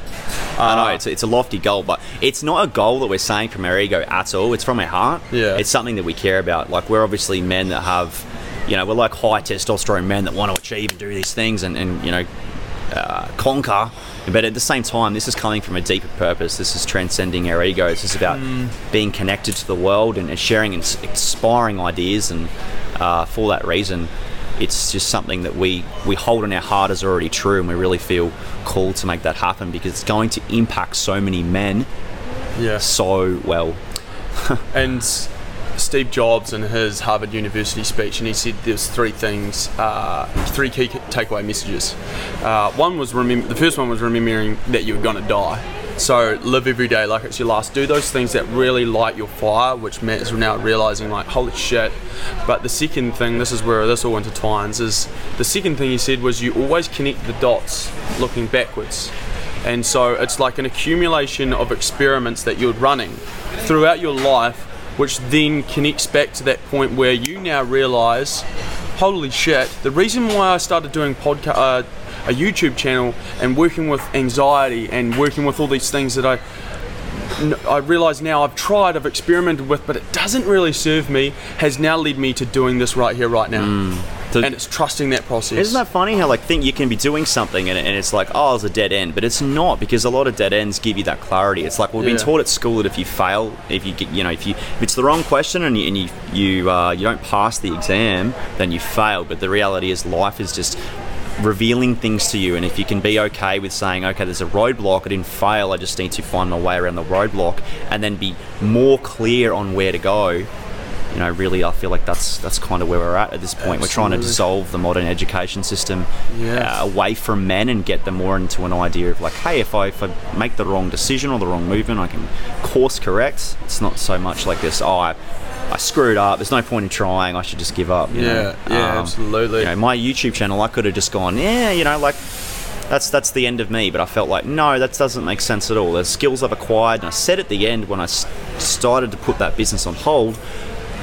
I know Uh, it's, it's a lofty goal, but it's not a goal that we're saying from our ego at all. It's from our heart. Yeah. It's something that we care about. Like we're obviously men that have, you know, we're like high testosterone men that want to achieve and do these things and, and you know, uh, conquer. But at the same time, this is coming from a deeper purpose. This is transcending our egos. This is about being connected to the world and, and sharing ins- inspiring ideas. And uh, for that reason, it's just something that we, we hold in our heart as already true, and we really feel called to make that happen because it's going to impact so many men yeah. so well. and Steve Jobs in his Harvard University speech, and he said there's three things, uh, three key takeaway messages. Uh, one was remember, the first one was remembering that you're gonna die. So live every day like it's your last. Do those things that really light your fire, which Matt is now realizing like holy shit. But the second thing, this is where this all intertwines, is the second thing he said was you always connect the dots looking backwards. And so it's like an accumulation of experiments that you're running throughout your life, which then connects back to that point where you now realize, holy shit, the reason why I started doing podcast, uh, a YouTube channel and working with anxiety and working with all these things that I I realise now I've tried, I've experimented with, but it doesn't really serve me, has now led me to doing this right here, right now. So- and it's trusting that process. Isn't that funny how like think you can be doing something and, and it's like oh it's a dead end, but it's not because a lot of dead ends give you that clarity. It's like we've been taught at school that if you fail, if you get you know if you if it's the wrong question and you and you you, uh, you don't pass the exam, then you fail. But the reality is life is just revealing things to you and if you can be okay with saying okay there's a roadblock i didn't fail i just need to find my way around the roadblock and then be more clear on where to go you know really i feel like that's that's kind of where we're at at this point. We're trying to dissolve the modern education system Yeah. uh, away from men and get them more into an idea of like hey if I, if I make the wrong decision or the wrong movement i can course correct. It's not so much like this oh i, I screwed up. There's no point in trying. I should just give up you Yeah, know? yeah, Um, absolutely. you know my youtube channel i could have just gone yeah you know like that's that's the end of me but i felt like no that doesn't make sense at all. The skills i've acquired and i said at the end when i started to put that business on hold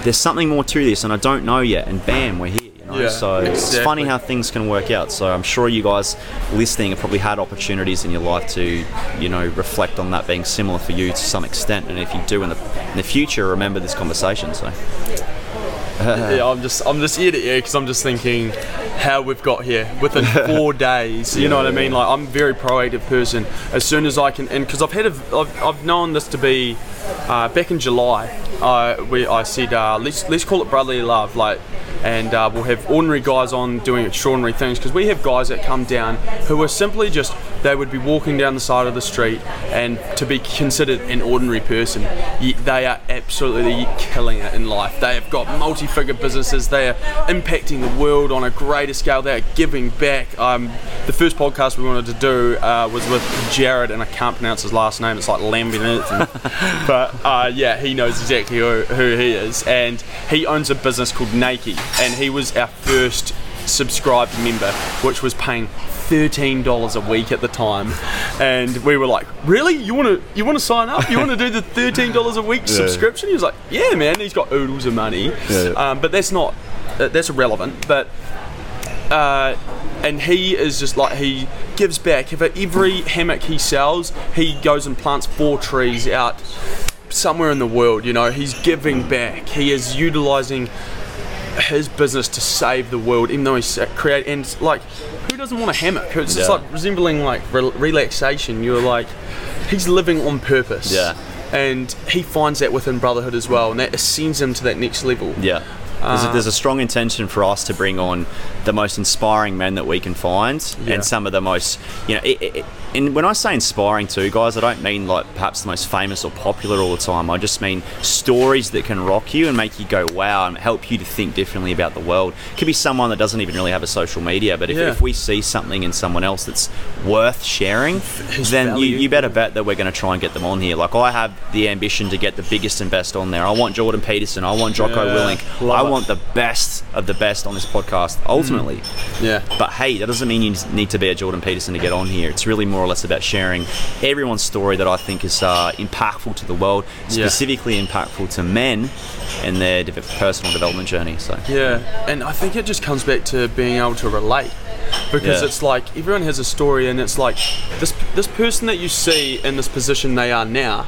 there's something more to this and i don't know yet and bam we're here you know? Yeah, so it's funny how things can work out so i'm sure you guys listening have probably had opportunities in your life to you know reflect on that being similar for you to some extent and if you do in the in the future remember this conversation so yeah, I'm just I'm just ear to ear because I'm just thinking how we've got here within four days. You know what I mean? Like I'm a very proactive person. As soon as I can, and because I've had a, I've, I've known this to be uh, back in July. Uh, we I said uh, let's let's call it brotherly love, like. And uh, we'll have ordinary guys on doing extraordinary things because we have guys that come down who are simply just they would be walking down the side of the street and to be considered an ordinary person, they are absolutely killing it in life. They have got multi-figure businesses. They are impacting the world on a greater scale. They are giving back. Um, the first podcast we wanted to do uh, was with Jared, and I can't pronounce his last name. It's like Lambinith, but uh, yeah, he knows exactly who, who he is, and he owns a business called Nakie, and he was our first subscribed member, which was paying thirteen dollars a week at the time, and we were like, "Really? You want to you want to sign up? You want to do the thirteen dollars a week subscription?" He was like, "Yeah, man." He's got oodles of money, Yeah. um, but that's not uh, that's irrelevant. But uh, and he is just like he gives back. For every hammock he sells, he goes and plants four trees out somewhere in the world. You know, he's giving back. He is utilizing his business to save the world, even though he's create and like who doesn't want a hammock? It's just Yeah. like resembling like re- relaxation. You're like he's living on purpose. Yeah. And he finds that within brotherhood as well, and that ascends him to that next level. Yeah. There's, Uh, a, there's a strong intention for us to bring on the most inspiring men that we can find, Yeah. and some of the most, you know, it, it, and when I say inspiring too, guys, I don't mean like perhaps the most famous or popular all the time. I just mean stories that can rock you and make you go wow and help you to think differently about the world. It could be someone that doesn't even really have a social media, but if, Yeah. if we see something in someone else that's worth sharing, His then you, you better bet that we're going to try and get them on here. Like I have the ambition to get the biggest and best on there. I want Jordan Peterson. I want Jocko Yeah, Willink. I it. want the best of the best on this podcast. Ultimately, Yeah. but hey, that doesn't mean you need to be a Jordan Peterson to get on here. It's really more or less about sharing everyone's story that I think is uh, impactful to the world, Yeah. specifically impactful to men and their de- personal development journey. So Yeah, and I think it just comes back to being able to relate. because Yeah. it's like everyone has a story, and it's like this this person that you see in this position they are now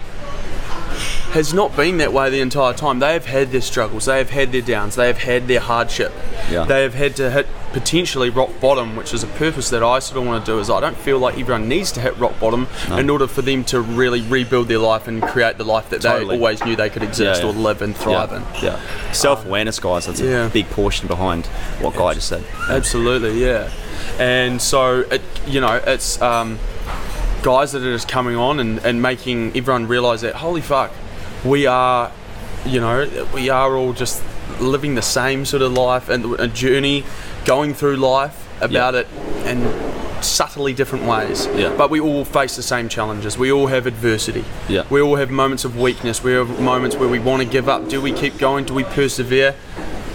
has not been that way the entire time. They have had their struggles, they have had their downs, they have had their hardship. Yeah. They have had to hit potentially rock bottom, which is a purpose that I sort of want to do. Is I don't feel like everyone needs to hit rock bottom in order for them to really rebuild their life and create the life that Totally. they always knew they could exist Yeah, yeah. or live and thrive in. Yeah. Self awareness, guys. That's Yeah. a big portion behind what Guy just said. Absolutely, yeah. And so, it, you know, it's um, guys that are just coming on and, and making everyone realise that, holy fuck, we are, you know, we are all just living the same sort of life and a journey, going through life about Yeah. it in subtly different ways. Yeah. But we all face the same challenges. We all have adversity. Yeah. We all have moments of weakness. We have moments where we want to give up. Do we keep going? Do we persevere?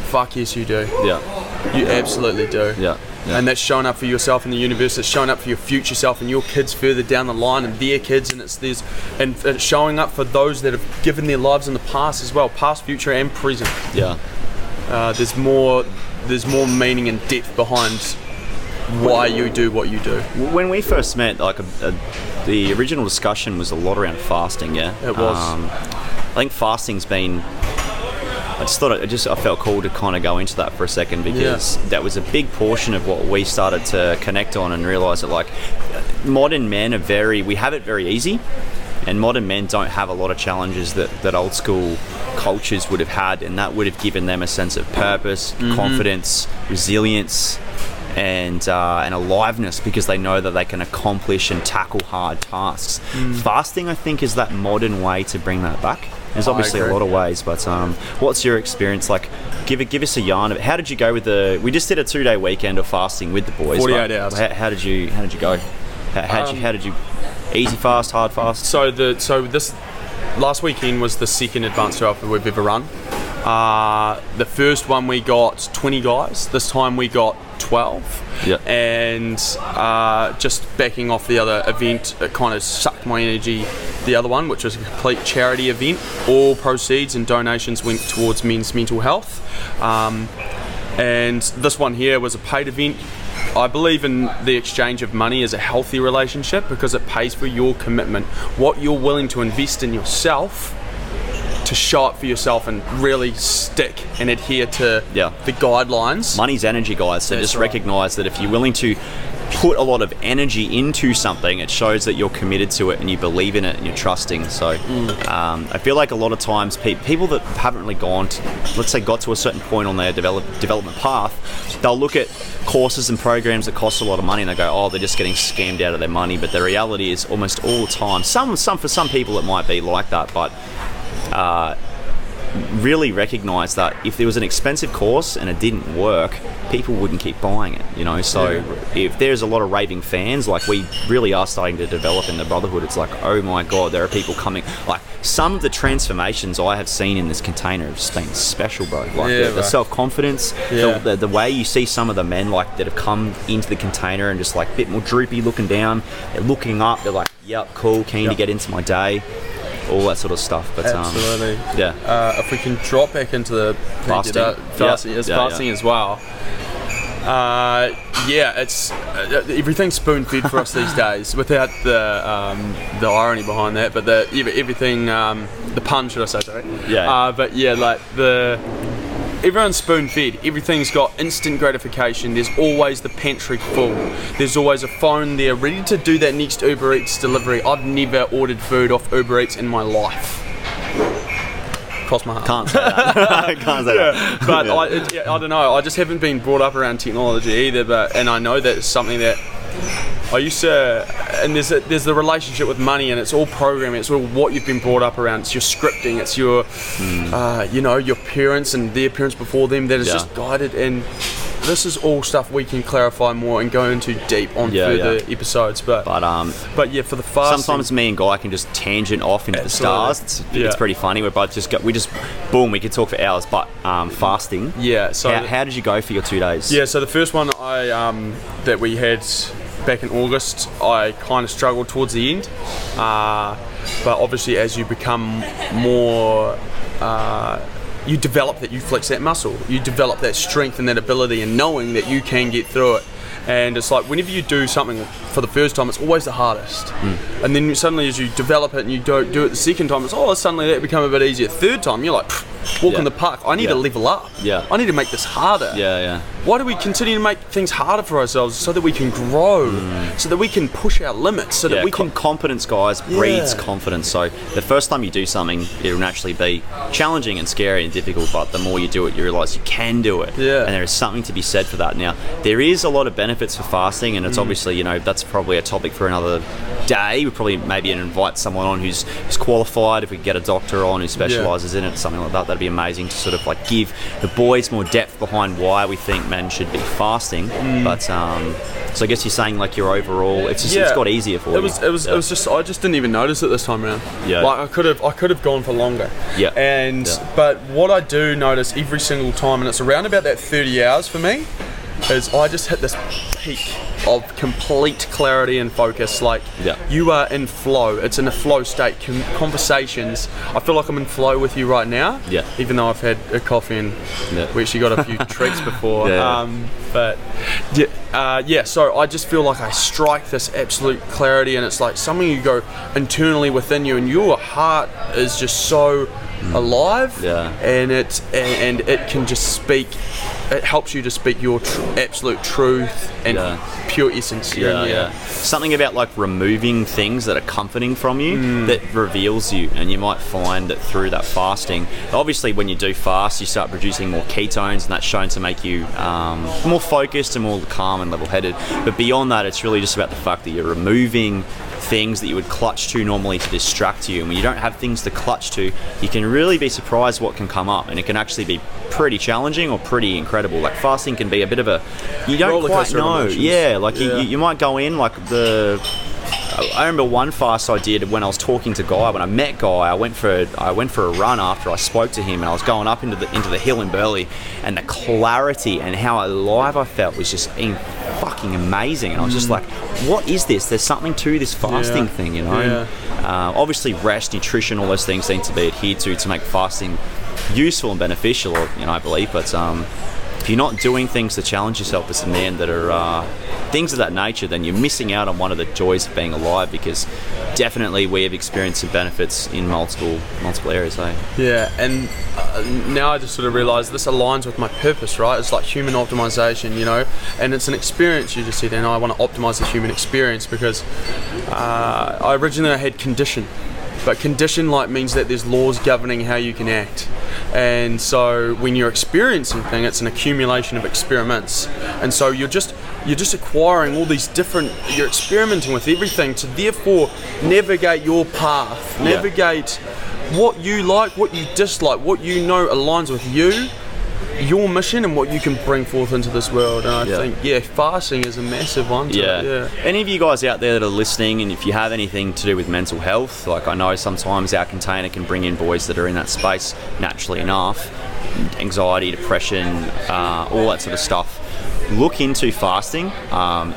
Fuck yes, you do. Yeah. You absolutely do. Yeah. Yeah. And that's showing up for yourself in the universe. It's showing up for your future self and your kids further down the line and their kids. And it's there's and it's showing up for those that have given their lives in the past as well, past, future, and present. Yeah. Uh, there's more there's more meaning and depth behind why you do what you do. When we first met, like a, a, the original discussion was a lot around fasting. Yeah, It was. Um, I think fasting's been. I just thought I just I felt cool to kind of go into that for a second because that was a big portion of what we started to connect on and realize that like modern men are very we have it very easy and modern men don't have a lot of challenges that, that old school cultures would have had and that would have given them a sense of purpose confidence resilience and uh, and aliveness because they know that they can accomplish and tackle hard tasks. Fasting, I think, is that modern way to bring that back. There's obviously a lot of ways, but um, what's your experience like? Give it, give us a yarn of it. How did you go with the? We just did a two day weekend of fasting with the boys. 48 hours. How, how did you? How did you go? How, how did you? How did you? Easy fast, hard fast. So the so this last weekend was the second advanced alpha we've ever run. Uh, the first one we got 20 guys. This time we got 12. Yeah. And uh, just backing off the other event, it kind of sucked my energy. The other one, which was a complete charity event, all proceeds and donations went towards men's mental health. Um, and this one here was a paid event. I believe in the exchange of money as a healthy relationship because it pays for your commitment, what you're willing to invest in yourself to show up for yourself and really stick and adhere to Yeah. the guidelines. Money's energy, guys. So That's just right. recognize that if you're willing to put a lot of energy into something, it shows that you're committed to it and you believe in it and you're trusting. So um, I feel like a lot of times pe- people that haven't really gone, to, let's say, got to a certain point on their develop, development path, they'll look at courses and programs that cost a lot of money and they go, oh, they're just getting scammed out of their money. But the reality is almost all the time, some, some for some people it might be like that, but really recognize that if there was an expensive course and it didn't work, people wouldn't keep buying it. You know, so if there's a lot of raving fans, like we really are starting to develop in the brotherhood, it's like, oh my god, there are people coming. Like some of the transformations I have seen in this container have just been special, bro. Like Yeah, the, the self confidence, Yeah. the, the, the way you see some of the men like that have come into the container and just like a bit more droopy looking down, they're looking up, they're like, yep, cool, keen to get into my day. All that sort of stuff, but Absolutely. um, yeah, Uh, if we can drop back into the Fasting. fasting, Yeah, it's yeah, fasting as well. Uh, yeah, it's uh, everything's spoon fed for us these days, without the um, the irony behind that. But the everything, um, the pun, should I say? Sorry. Yeah. Uh, but yeah, like the everyone's spoon fed. Everything's got instant gratification. There's always the pantry full. There's always a phone there ready to do that next Uber Eats delivery. I've never ordered food off Uber Eats in my life. Cross my heart. can't say that. can't say that. but Yeah. I, it, yeah, I don't know. I just haven't been brought up around technology either. But and I know that it's something that I used to. And there's a, there's the relationship with money, and it's all programming. It's all what you've been brought up around. It's your scripting. It's your, uh, you know, your parents and their parents before them that is. Yeah. just guided. And this is all stuff we can clarify more and go into deep on Yeah, further yeah. episodes. But But um, but yeah, for the fasting, sometimes me and Guy can just tangent off into Absolutely. the stars. It's, it's pretty funny. We're both just go, we just boom. We could talk for hours. But um, fasting. yeah. So How, how did you go for your two days? Yeah, so the first one I um, that we had back in August, I kind of struggled towards the end, uh, but obviously as you become more, uh, you develop that, you flex that muscle, you develop that strength and that ability, and knowing that you can get through it. And it's like whenever you do something for the first time, it's always the hardest. Hmm. And then suddenly, as you develop it and you don't do it the second time, it's oh, suddenly that become a bit easier. Third time, you're like, "Pfft, walk Yeah. in the park. I need Yeah. to level up. Yeah. I need to make this harder. Yeah, yeah. Why do we continue to make things harder for ourselves so that we can grow, so that we can push our limits, so that Hmm. We can confidence, guys, breeds Yeah. confidence. So the first time you do something, it'll naturally be challenging and scary and difficult. But the more you do it, you realise you can do it. Yeah. And there is something to be said for that. Now, there is a lot of benefits for fasting, and Mm. it's obviously you know that's probably a topic for another day. We probably maybe invite someone on who's, who's qualified. If we get a doctor on who specialises in it, something like that, that'd be amazing to sort of like give the boys more depth behind why we think men should be fasting. Mm. But um, so I guess you're saying like your overall, it's just it's got easier for you. It was it was Yeah. it was just I just didn't even notice it this time around. Yeah. Like I could have I could have gone for longer. Yeah. And Yeah. but what I do notice every single time, and it's around about that 30 hours for me, is I just hit this peak of complete clarity and focus. Like Yeah. you are in flow. It's in a flow state. Con- conversations. I feel like I'm in flow with you right now. Yeah. Even though I've had a coffee and Yeah. we actually got a few treats before. Yeah. Um, but yeah, uh, yeah. So I just feel like I strike this absolute clarity, and it's like something you go internally within you, and your heart is just so alive. Mm. Yeah. And it and, and it can just speak. It helps you to speak your tr- absolute truth and Yeah. pure essence. Yeah, yeah. Something about like removing things that are comforting from you Mm. that reveals you, and you might find that through that fasting. Obviously, when you do fast, you start producing more ketones, and that's shown to make you um, more focused and more calm and level-headed. But beyond that, it's really just about the fact that you're removing things that you would clutch to normally to distract you. And when you don't have things to clutch to, you can really be surprised what can come up, and it can actually be pretty challenging or pretty incredible. Like fasting can be a bit of a you don't Roller quite know. Yeah, like Yeah. you, you might go in like the. I remember one fast I did when I was talking to Guy. When I met Guy, I went for I went for a run after I spoke to him, and I was going up into the into the hill in Burleigh, and the clarity and how alive I felt was just in fucking amazing. And I was just like, "What is this? There's something to this fasting Yeah. thing, you know." And, uh, obviously, rest, nutrition, all those things need to be adhered to to make fasting useful and beneficial. You know, I believe, but um, if you're not doing things to challenge yourself as a man that are uh, things of that nature, then you're missing out on one of the joys of being alive. Because definitely we have experienced some benefits in multiple multiple areas. Eh? Yeah, and uh, now I just sort of realise this aligns with my purpose, right? It's like human optimization, you know, and it's an experience you just said, and I want to optimize the human experience because uh, I originally had condition, but condition like means that there's laws governing how you can act, and so when you're experiencing thing, it's an accumulation of experiments, and so you're just you're just acquiring all these different, you're experimenting with everything to therefore navigate your path, Yeah. navigate what you like, what you dislike, what you know aligns with you, your mission, and what you can bring forth into this world. And I Yeah. think, yeah, fasting is a massive one. Yeah. Yeah. Any of you guys out there that are listening, and if you have anything to do with mental health, like I know sometimes our container can bring in boys that are in that space naturally enough, anxiety, depression, uh, all that sort of stuff. Look into fasting. Um,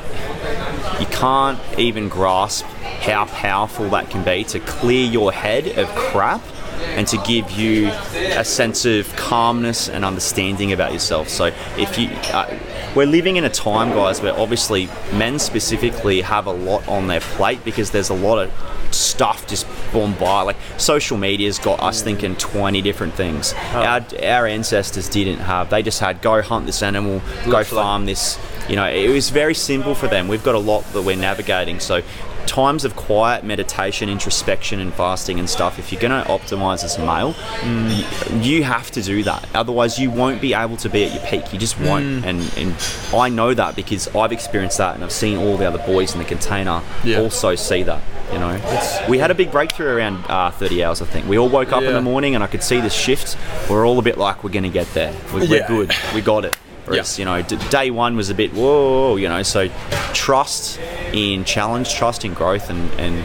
you can't even grasp how powerful that can be to clear your head of crap and to give you a sense of calmness and understanding about yourself. So if you, uh, we're living in a time, guys, where obviously men specifically have a lot on their plate because there's a lot of stuff just bombard. Like social media's got us thinking 20 different things. Our, our ancestors didn't have. They just had go hunt this animal, go farm this. You know, it was very simple for them. We've got a lot that we're navigating. So times of quiet meditation, introspection, and fasting and stuff. If you're going to optimize as a male, you, you have to do that. Otherwise, you won't be able to be at your peak. You just won't. And and I know that because I've experienced that, and I've seen all the other boys in the container Yeah. also see that. You know, we had a big breakthrough around uh, 30 hours. I think we all woke up in the morning, and I could see the shift. We're all a bit like we're going to get there. We're, we're good. We got it. Whereas, you know, d- day one was a bit whoa, you know. So, trust in challenge, trust in growth, and, and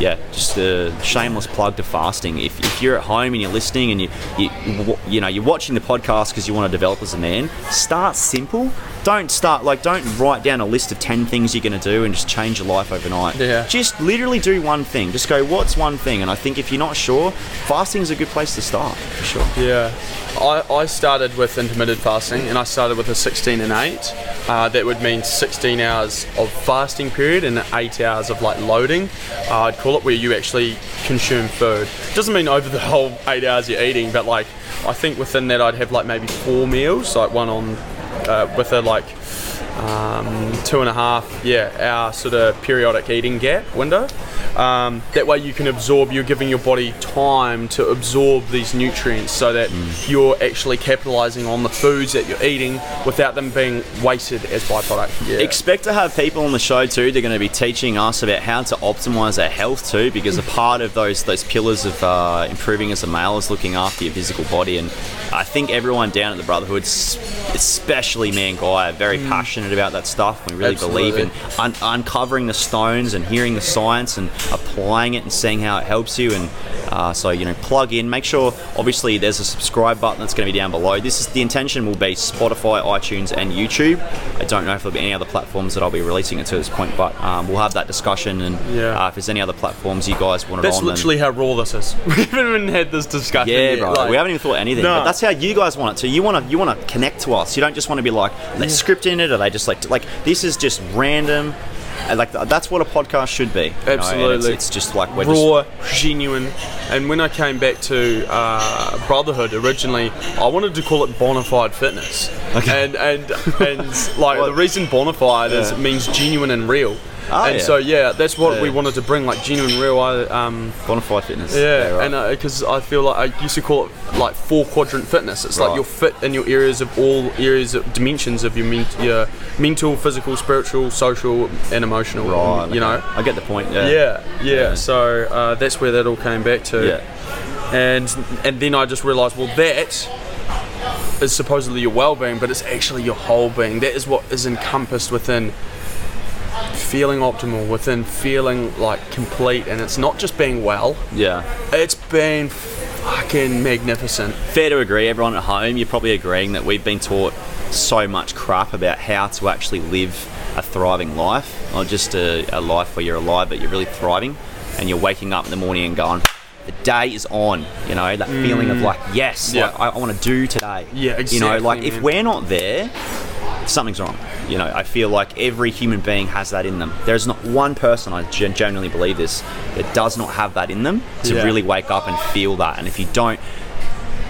yeah, just a shameless plug to fasting. If, if you're at home and you're listening and you you you know you're watching the podcast because you want to develop as a man, start simple. Don't start like don't write down a list of ten things you're going to do and just change your life overnight. Yeah. Just literally do one thing. Just go, what's one thing? And I think if you're not sure, fasting is a good place to start for sure. Yeah. I, I started with intermittent fasting and I started with a 16 and 8. Uh, that would mean 16 hours of fasting period and 8 hours of like loading. Uh, I'd call it where you actually consume food. Doesn't mean over the whole 8 hours you're eating, but like I think within that I'd have like maybe four meals, like one on uh, with a like um, two and a half yeah hour sort of periodic eating gap window. Um, that way you can absorb. You're giving your body time to absorb these nutrients, so that you're actually capitalizing on the foods that you're eating without them being wasted as byproduct. Yeah. Expect to have people on the show too. They're going to be teaching us about how to optimize our health too, because a part of those those pillars of uh, improving as a male is looking after your physical body. And I think everyone down at the Brotherhood, especially me and Guy, are very passionate about that stuff. We really believe in un- uncovering the stones and hearing the science and applying it and seeing how it helps you. And uh, so you know, plug in. Make sure, obviously, there's a subscribe button that's going to be down below. This is the intention will be Spotify, iTunes, and YouTube. I don't know if there'll be any other platforms that I'll be releasing it to this point, but um, we'll have that discussion. And Yeah. uh, if there's any other platforms you guys want it That's on, literally how raw this is. We haven't even had this discussion. yeah, yet. bro. Like, we haven't even thought anything. No. But that's how you guys want it to. You want to you want to connect to us. You don't just want to be like, let's script in it, or they just like like this is just random. And like that's what a podcast should be. and it's- Absolutely. it's, just like we're just raw, genuine. And when I came back to uh, Brotherhood originally, I wanted to call it Bonafide Fitness. Okay. And and and like What? the reason Bonafide is it means genuine and real. Oh, and yeah. so yeah, that's what we wanted to bring, like genuine, real. I um bonafide fitness. yeah, right. and because I feel like I used to call it like four quadrant fitness. It's like Right. you're fit in your areas of all areas of dimensions of your, your mental, physical, spiritual, social, and emotional. right. You know. I get the point. Yeah. Yeah, yeah. Yeah. So uh, that's where that all came back to. Yeah. And and then I just realised, well, that is supposedly your well-being, but it's actually your whole being. That is what is encompassed within feeling optimal, within feeling like complete, and it's not just being well. Yeah. It's been fucking magnificent. Fair to agree. Everyone at home, you're probably agreeing that we've been taught so much crap about how to actually live a thriving life, not just a, a life where you're alive but you're really thriving, and you're waking up in the morning and going. The day is on, you know that feeling of mm. like, yes, Yeah. like, I, I want to do today. Yeah, exactly. You know, like if we're not there, something's wrong. You know, I feel like every human being has that in them. There's not one person, I gen- genuinely believe this, that does not have that in them to Yeah. really wake up and feel that. And if you don't,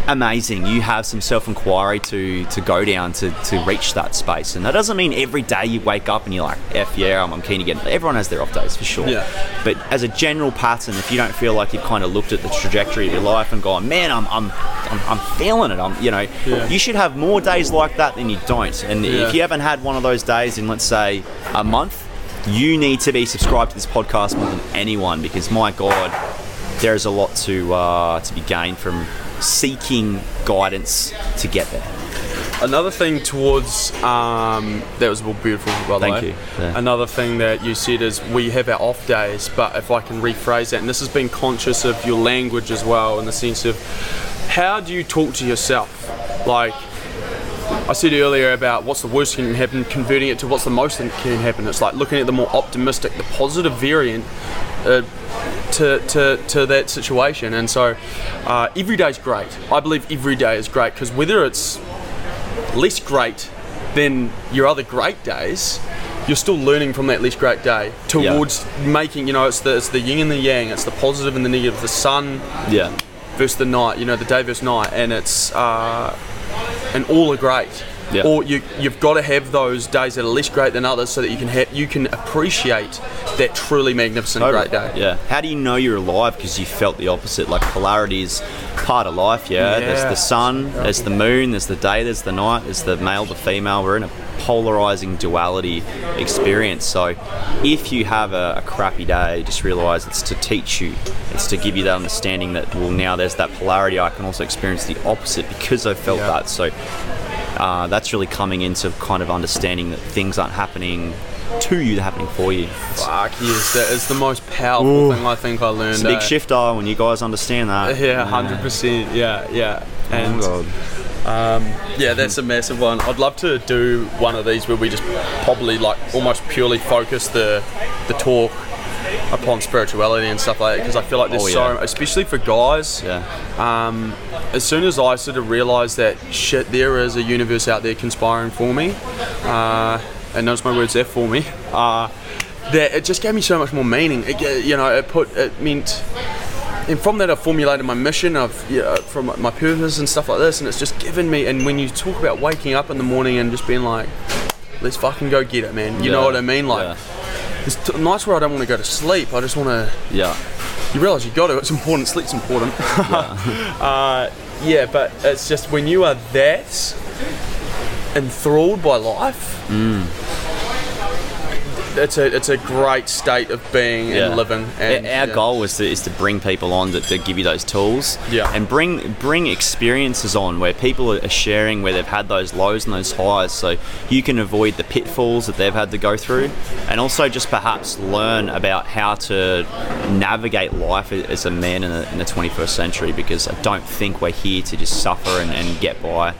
amazing, you have some self inquiry to to go down to, to reach that space. And that doesn't mean every day you wake up and you're like, F yeah, I'm, I'm keen to get. Everyone has their off days for sure. Yeah. But as a general pattern, if you don't feel like you've kind of looked at the trajectory of your life and gone, man, I'm I'm I'm, I'm feeling it. I'm you know, Yeah. you should have more days like that than you don't. And Yeah. if you haven't had one of those days in let's say a month, you need to be subscribed to this podcast more than anyone because my God, there is a lot to uh, to be gained from seeking guidance to get there. Another thing towards um, that was beautiful by the Thank way. you. Yeah. Another thing that you said is we have our off days, but if I can rephrase that, and this has been conscious of your language as well, in the sense of how do you talk to yourself? Like I said earlier about what's the worst thing can happen, converting it to what's the most that can happen. It's like looking at the more optimistic, the positive variant. Uh, to, to, to that situation and so uh, every day's great I believe every day is great because whether it's less great than your other great days, you're still learning from that less great day towards making. You know, it's the it's the yin and the yang. It's the positive and the negative. The sun Yeah. versus the night. You know, the day versus night, and it's uh, and all are great. Yeah. Or you you've got to have those days that are less great than others, so that you can have you can appreciate that truly magnificent great day. Yeah. How do you know you're alive? Because you felt the opposite. Like polarity is part of life. Yeah. There's the sun. There's the moon. There's the day. There's the night. There's the male, the female. We're in a polarizing duality experience. So if you have a, a crappy day, just realize it's to teach you. It's to give you that understanding that well now there's that polarity. I can also experience the opposite because I felt Yeah. that. So uh, that's really coming into kind of understanding that things aren't happening to you; they're happening for you. Fuck yes, that is the most powerful thing I think I learned. It's a big uh, shifter when you guys understand that. Yeah, hundred percent. Yeah, yeah. And Oh, God. yeah, that's a massive one. I'd love to do one of these where we just probably like almost purely focus the the talk upon spirituality and stuff like that because I feel like there's Oh, so, especially for guys. Yeah. Um, as soon as I sort of realised that shit, there is a universe out there conspiring for me, uh, and notice my words there for me. Uh, that it just gave me so much more meaning. It, you know, it put it meant. And from that, I formulated my mission of you know, from my purpose and stuff like this, and it's just given me. And when you talk about waking up in the morning and just being like, "Let's fucking go get it, man," you know what I mean? Like, Yeah. There's t- nights where I don't want to go to sleep. I just want to Yeah. you realise you got to. It's important. Sleep's important. uh, yeah, but it's just when you are that enthralled by life, it's a it's a great state of being Yeah. and living. And Our yeah. goal is to, is to bring people on that, that give you those tools, Yeah. and bring bring experiences on where people are sharing where they've had those lows and those highs, so you can avoid the pitfalls that they've had to go through, and also just perhaps learn about how to navigate life as a man in the, in the 21st century. Because I don't think we're here to just suffer and, and get by.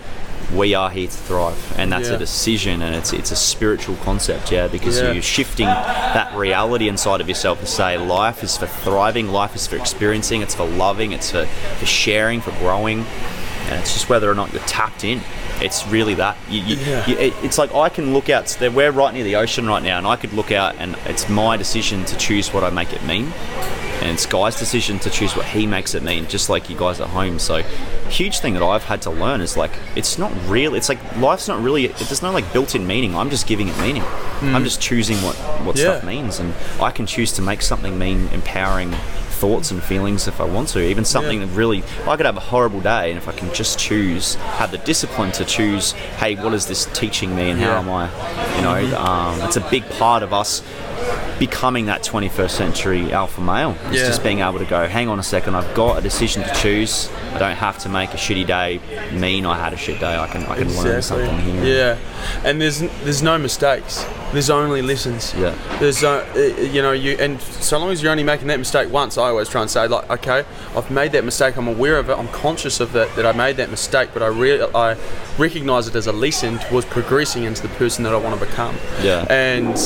We are here to thrive, and that's Yeah. a decision, and it's it's a spiritual concept, yeah. Because Yeah. you're shifting that reality inside of yourself to say life is for thriving, life is for experiencing, it's for loving, it's for, for sharing, for growing, and it's just whether or not you're tapped in. It's really that. You, you, Yeah. you- it- it's like I can look out. We're right near the ocean right now, and I could look out, and it's my decision to choose what I make it mean. And it's Guy's decision to choose what he makes it mean, just like you guys at home. So, huge thing that I've had to learn is like it's not real. It's like life's not really. There's no like built-in meaning. I'm just giving it meaning. I'm just choosing what what Hmm. Yeah. stuff means, and I can choose to make something mean empowering thoughts and feelings if I want to. Even something Yeah. that really, I could have a horrible day, and if I can just choose, have the discipline to choose, hey, what is this teaching me, and how Yeah. Mm-hmm. am I? You know, um, it's a big part of us becoming that 21st century alpha male. It's Yeah. just being able to go, hang on a second, I've got a decision to choose. I don't have to make a shitty day mean I had a shit day. I can I can learn something here. Yeah, and there's there's no mistakes. There's only lessons. Yeah. There's uh, uh, you know you and so long as you're only making that mistake once, I always try and say like, okay, I've made that mistake. I'm aware of it. I'm conscious of that that I made that mistake, but I re- I recognize it as a lesson towards progressing into the person that I want to become. Yeah. And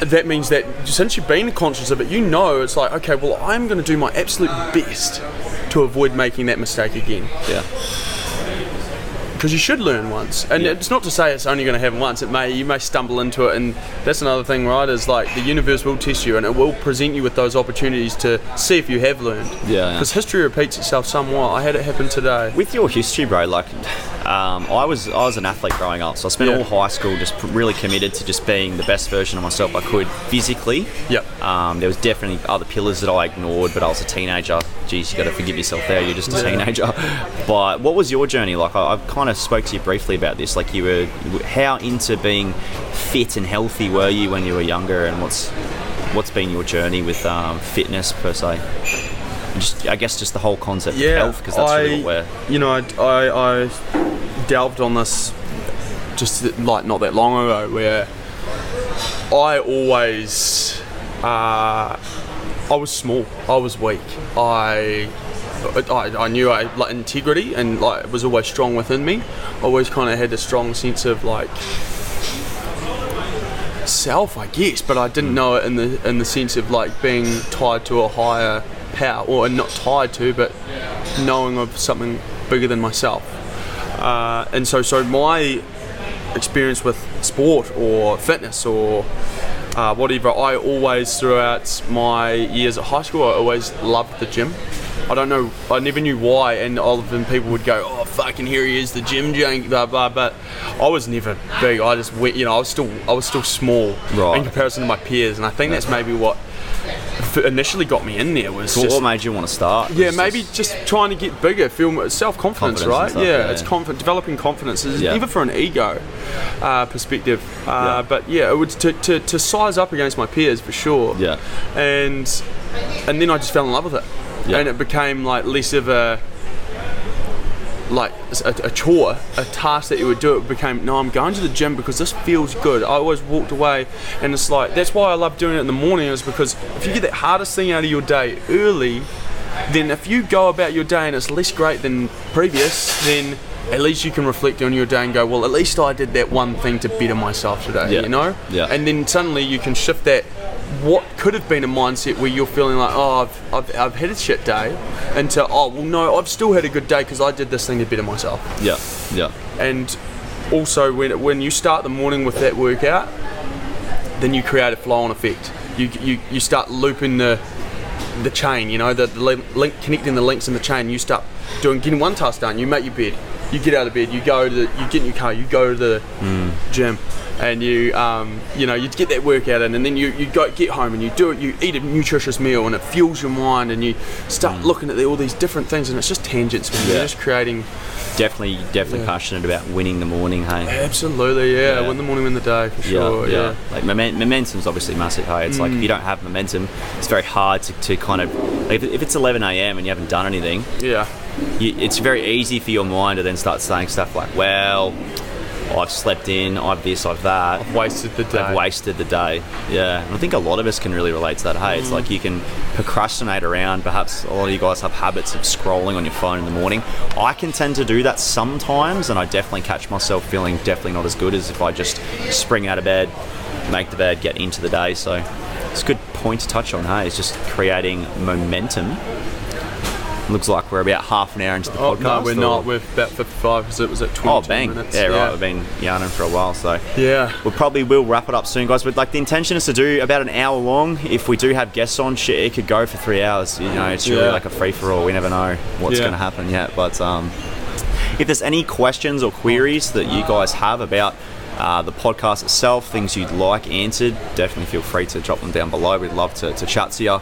that means that since you've been conscious of it, you know it's like, okay, well, I'm going to do my absolute best to avoid making that mistake again Yeah. Because you should learn once and Yeah. it's not to say it's only going to happen once it may you may stumble into it and that's another thing right is like the universe will test you and it will present you with those opportunities to see if you have learned Yeah. because history repeats itself somewhat i had it happen today With your history, bro, like um, I was, I was an athlete growing up, so I spent Yeah. all high school just really committed to just being the best version of myself I could physically. Yep. Um, there was definitely other pillars that I ignored, but I was a teenager. Geez, you got to forgive yourself there. You're just a Yeah. teenager. But what was your journey like? I, I kind of spoke to you briefly about this. Like you were, how into being fit and healthy were you when you were younger, and what's what's been your journey with um, fitness per se? Just, I guess, just the whole concept of health, because that's I, really what we're. you know I, I, I delved on this just like not that long ago where I always uh, I was small I was weak I I, I knew I like integrity and like it was always strong within me. I always kind of had a strong sense of like self I guess but I didn't know it in the in the sense of like being tied to a higher power or not tied to but knowing of something bigger than myself. Uh, and so so my experience with sport or fitness or uh, whatever I always throughout my years at high school I always loved the gym I don't know I never knew why and often people would go oh fucking here he is the gym junk blah blah but I was never big I just went you know I was still I was still small Right. in comparison to my peers and I think that's maybe what initially got me in there was So just what made you want to start? yeah, maybe just- just trying to get bigger, feel self confidence, right? stuff, yeah, yeah, it's yeah. conf- developing confidence, is Yeah. even for an ego uh, perspective. Uh, Yeah. But yeah, it was to, to, to size up against my peers for sure. Yeah. and and then I just fell in love with it, Yeah. and it became like less of a like a, a chore, a task that you would do, it became no, I'm going to the gym because this feels good. I always walked away, and it's like that's why I love doing it in the morning, is because if you get that hardest thing out of your day early, then if you go about your day and it's less great than previous, then at least you can reflect on your day and go, well, at least I did that one thing to better myself today, Yeah. you know? Yeah. And then suddenly you can shift that what could have been a mindset where you're feeling like, oh, I've, I've, I've had a shit day, into, oh, well, no, I've still had a good day because I did this thing to better myself. Yeah, yeah, And also, when, when you start the morning with that workout, then you create a flow on effect. You, you, you start looping the the chain, you know, the, the link, link, connecting the links in the chain. You start doing getting one task done. You make your bed. You get out of bed. You go to the, you get in your car. You go to the hmm. gym, and you um, you know you get that workout in, and then you, you go get home and you do it. You eat a nutritious meal, and it fuels your mind, and you start hmm. looking at the, all these different things, and it's just tangents. Man. You're Yeah. just creating. definitely, definitely Yeah. passionate about winning the morning. Hey, Absolutely, yeah. Yeah. Win the morning, win the day for sure. yeah. Like momen- momentum's obviously massive. Hey, it's like hmm. if you don't have momentum, it's very hard to, to kind of. Like if, if it's 11 a.m. and you haven't done anything, yeah. You, it's very easy for your mind to then start saying stuff like, "Well, I've slept in, I've this, I've that." I've Wasted the day. I've wasted the day. Yeah, and I think a lot of us can really relate to that. Hey, it's mm. like you can procrastinate around. Perhaps a lot of you guys have habits of scrolling on your phone in the morning. I can tend to do that sometimes, and I definitely catch myself feeling definitely not as good as if I just spring out of bed, make the bed, get into the day. So it's a good point to touch on. Hey, it's just creating momentum. Looks like we're about half an hour into the Oh podcast. no, we're or- not. We're about 55 because it was at 22 Oh, bang! minutes. Yeah, right. We've been yarning for a while, so Yeah. we probably will wrap it up soon, guys. But like the intention is to do about an hour long. If we do have guests on, shit, it could go for three hours. You know, it's really Yeah. like a free for all. We never know what's Yeah. going to happen yet. But um, if there's any questions or queries that you guys have about uh, the podcast itself, things you'd like answered, definitely feel free to drop them down below. We'd love to, to chat to you.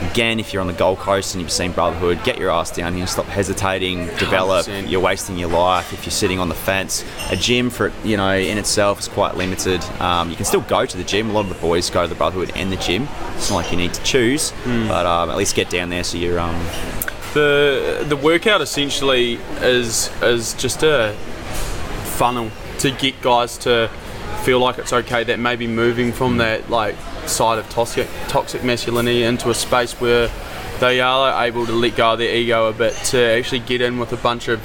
Again, if you're on the Gold Coast and you've seen Brotherhood, get your ass down here. Stop hesitating. Develop. 100%. You're wasting your life if you're sitting on the fence. A gym for you know in itself is quite limited. Um, you can still go to the gym. A lot of the boys go to the Brotherhood and the gym. It's not like you need to choose, but um, at least get down there so you're um, The the workout essentially is is just a funnel to get guys to feel like it's okay that maybe moving from that like side of toxic toxic masculinity into a space where they are able to let go of their ego a bit to actually get in with a bunch of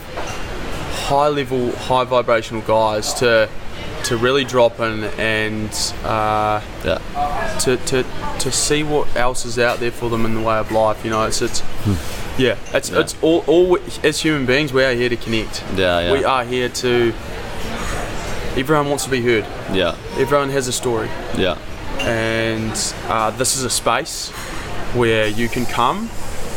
high level, high vibrational guys to to really drop in and uh, yeah. to, to to see what else is out there for them in the way of life. You know, it's it's yeah, it's Yeah. it's all all as human beings we are here to connect. Yeah, yeah. We are here to. Everyone wants to be heard. yeah, Everyone has a story, yeah, and uh, this is a space where you can come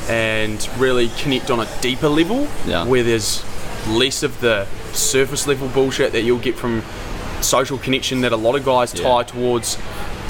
and really connect on a deeper level, Yeah. where there's less of the surface level bullshit that you'll get from social connection that a lot of guys Yeah. tie towards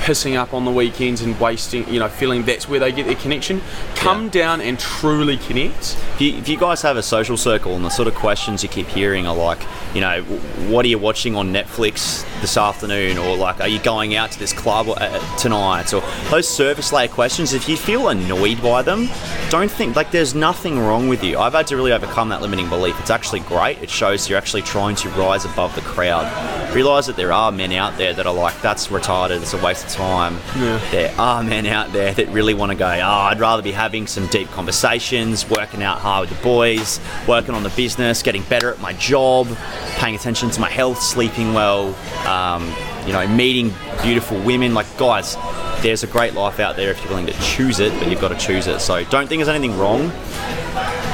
pissing up on the weekends and wasting, you know, feeling that's where they get their connection. Come Yeah. down and truly connect. If you, if you guys have a social circle and the sort of questions you keep hearing are like, you know, what are you watching on Netflix this afternoon, or like, are you going out to this club uh, tonight, or those surface layer questions. If you feel annoyed by them, don't think like there's nothing wrong with you. I've had to really overcome that limiting belief. It's actually great. It shows you're actually trying to rise above the crowd. Realize that there are men out there that are like, that's retarded. It's a waste of time. Yeah. There are men out there that really want to go, oh, I'd rather be having some deep conversations, working out hard with the boys, working on the business, getting better at my job, paying attention to my health, sleeping well, um, you know, meeting beautiful women. Like, guys, there's a great life out there if you're willing to choose it, but you've got to choose it. So don't think there's anything wrong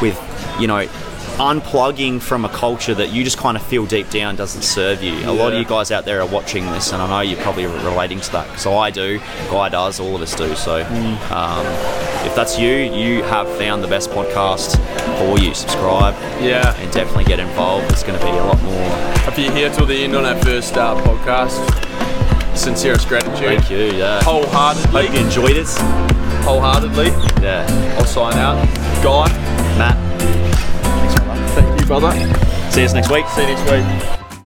with, you know, unplugging from a culture that you just kind of feel deep down doesn't serve you. A lot of you guys out there are watching this, and I know you're probably relating to that. So I do, Guy does, all of us do. So um, if that's you, you have found the best podcast for you. Subscribe Yeah. and definitely get involved. It's going to be a lot more. If you're here till the end on our first uh, podcast, sincerest gratitude. Thank you. Yeah. Wholeheartedly, Hope you enjoyed it. wholeheartedly, Yeah. I'll sign out. Guy, Matt, thank you, brother. see us next week. See you next week.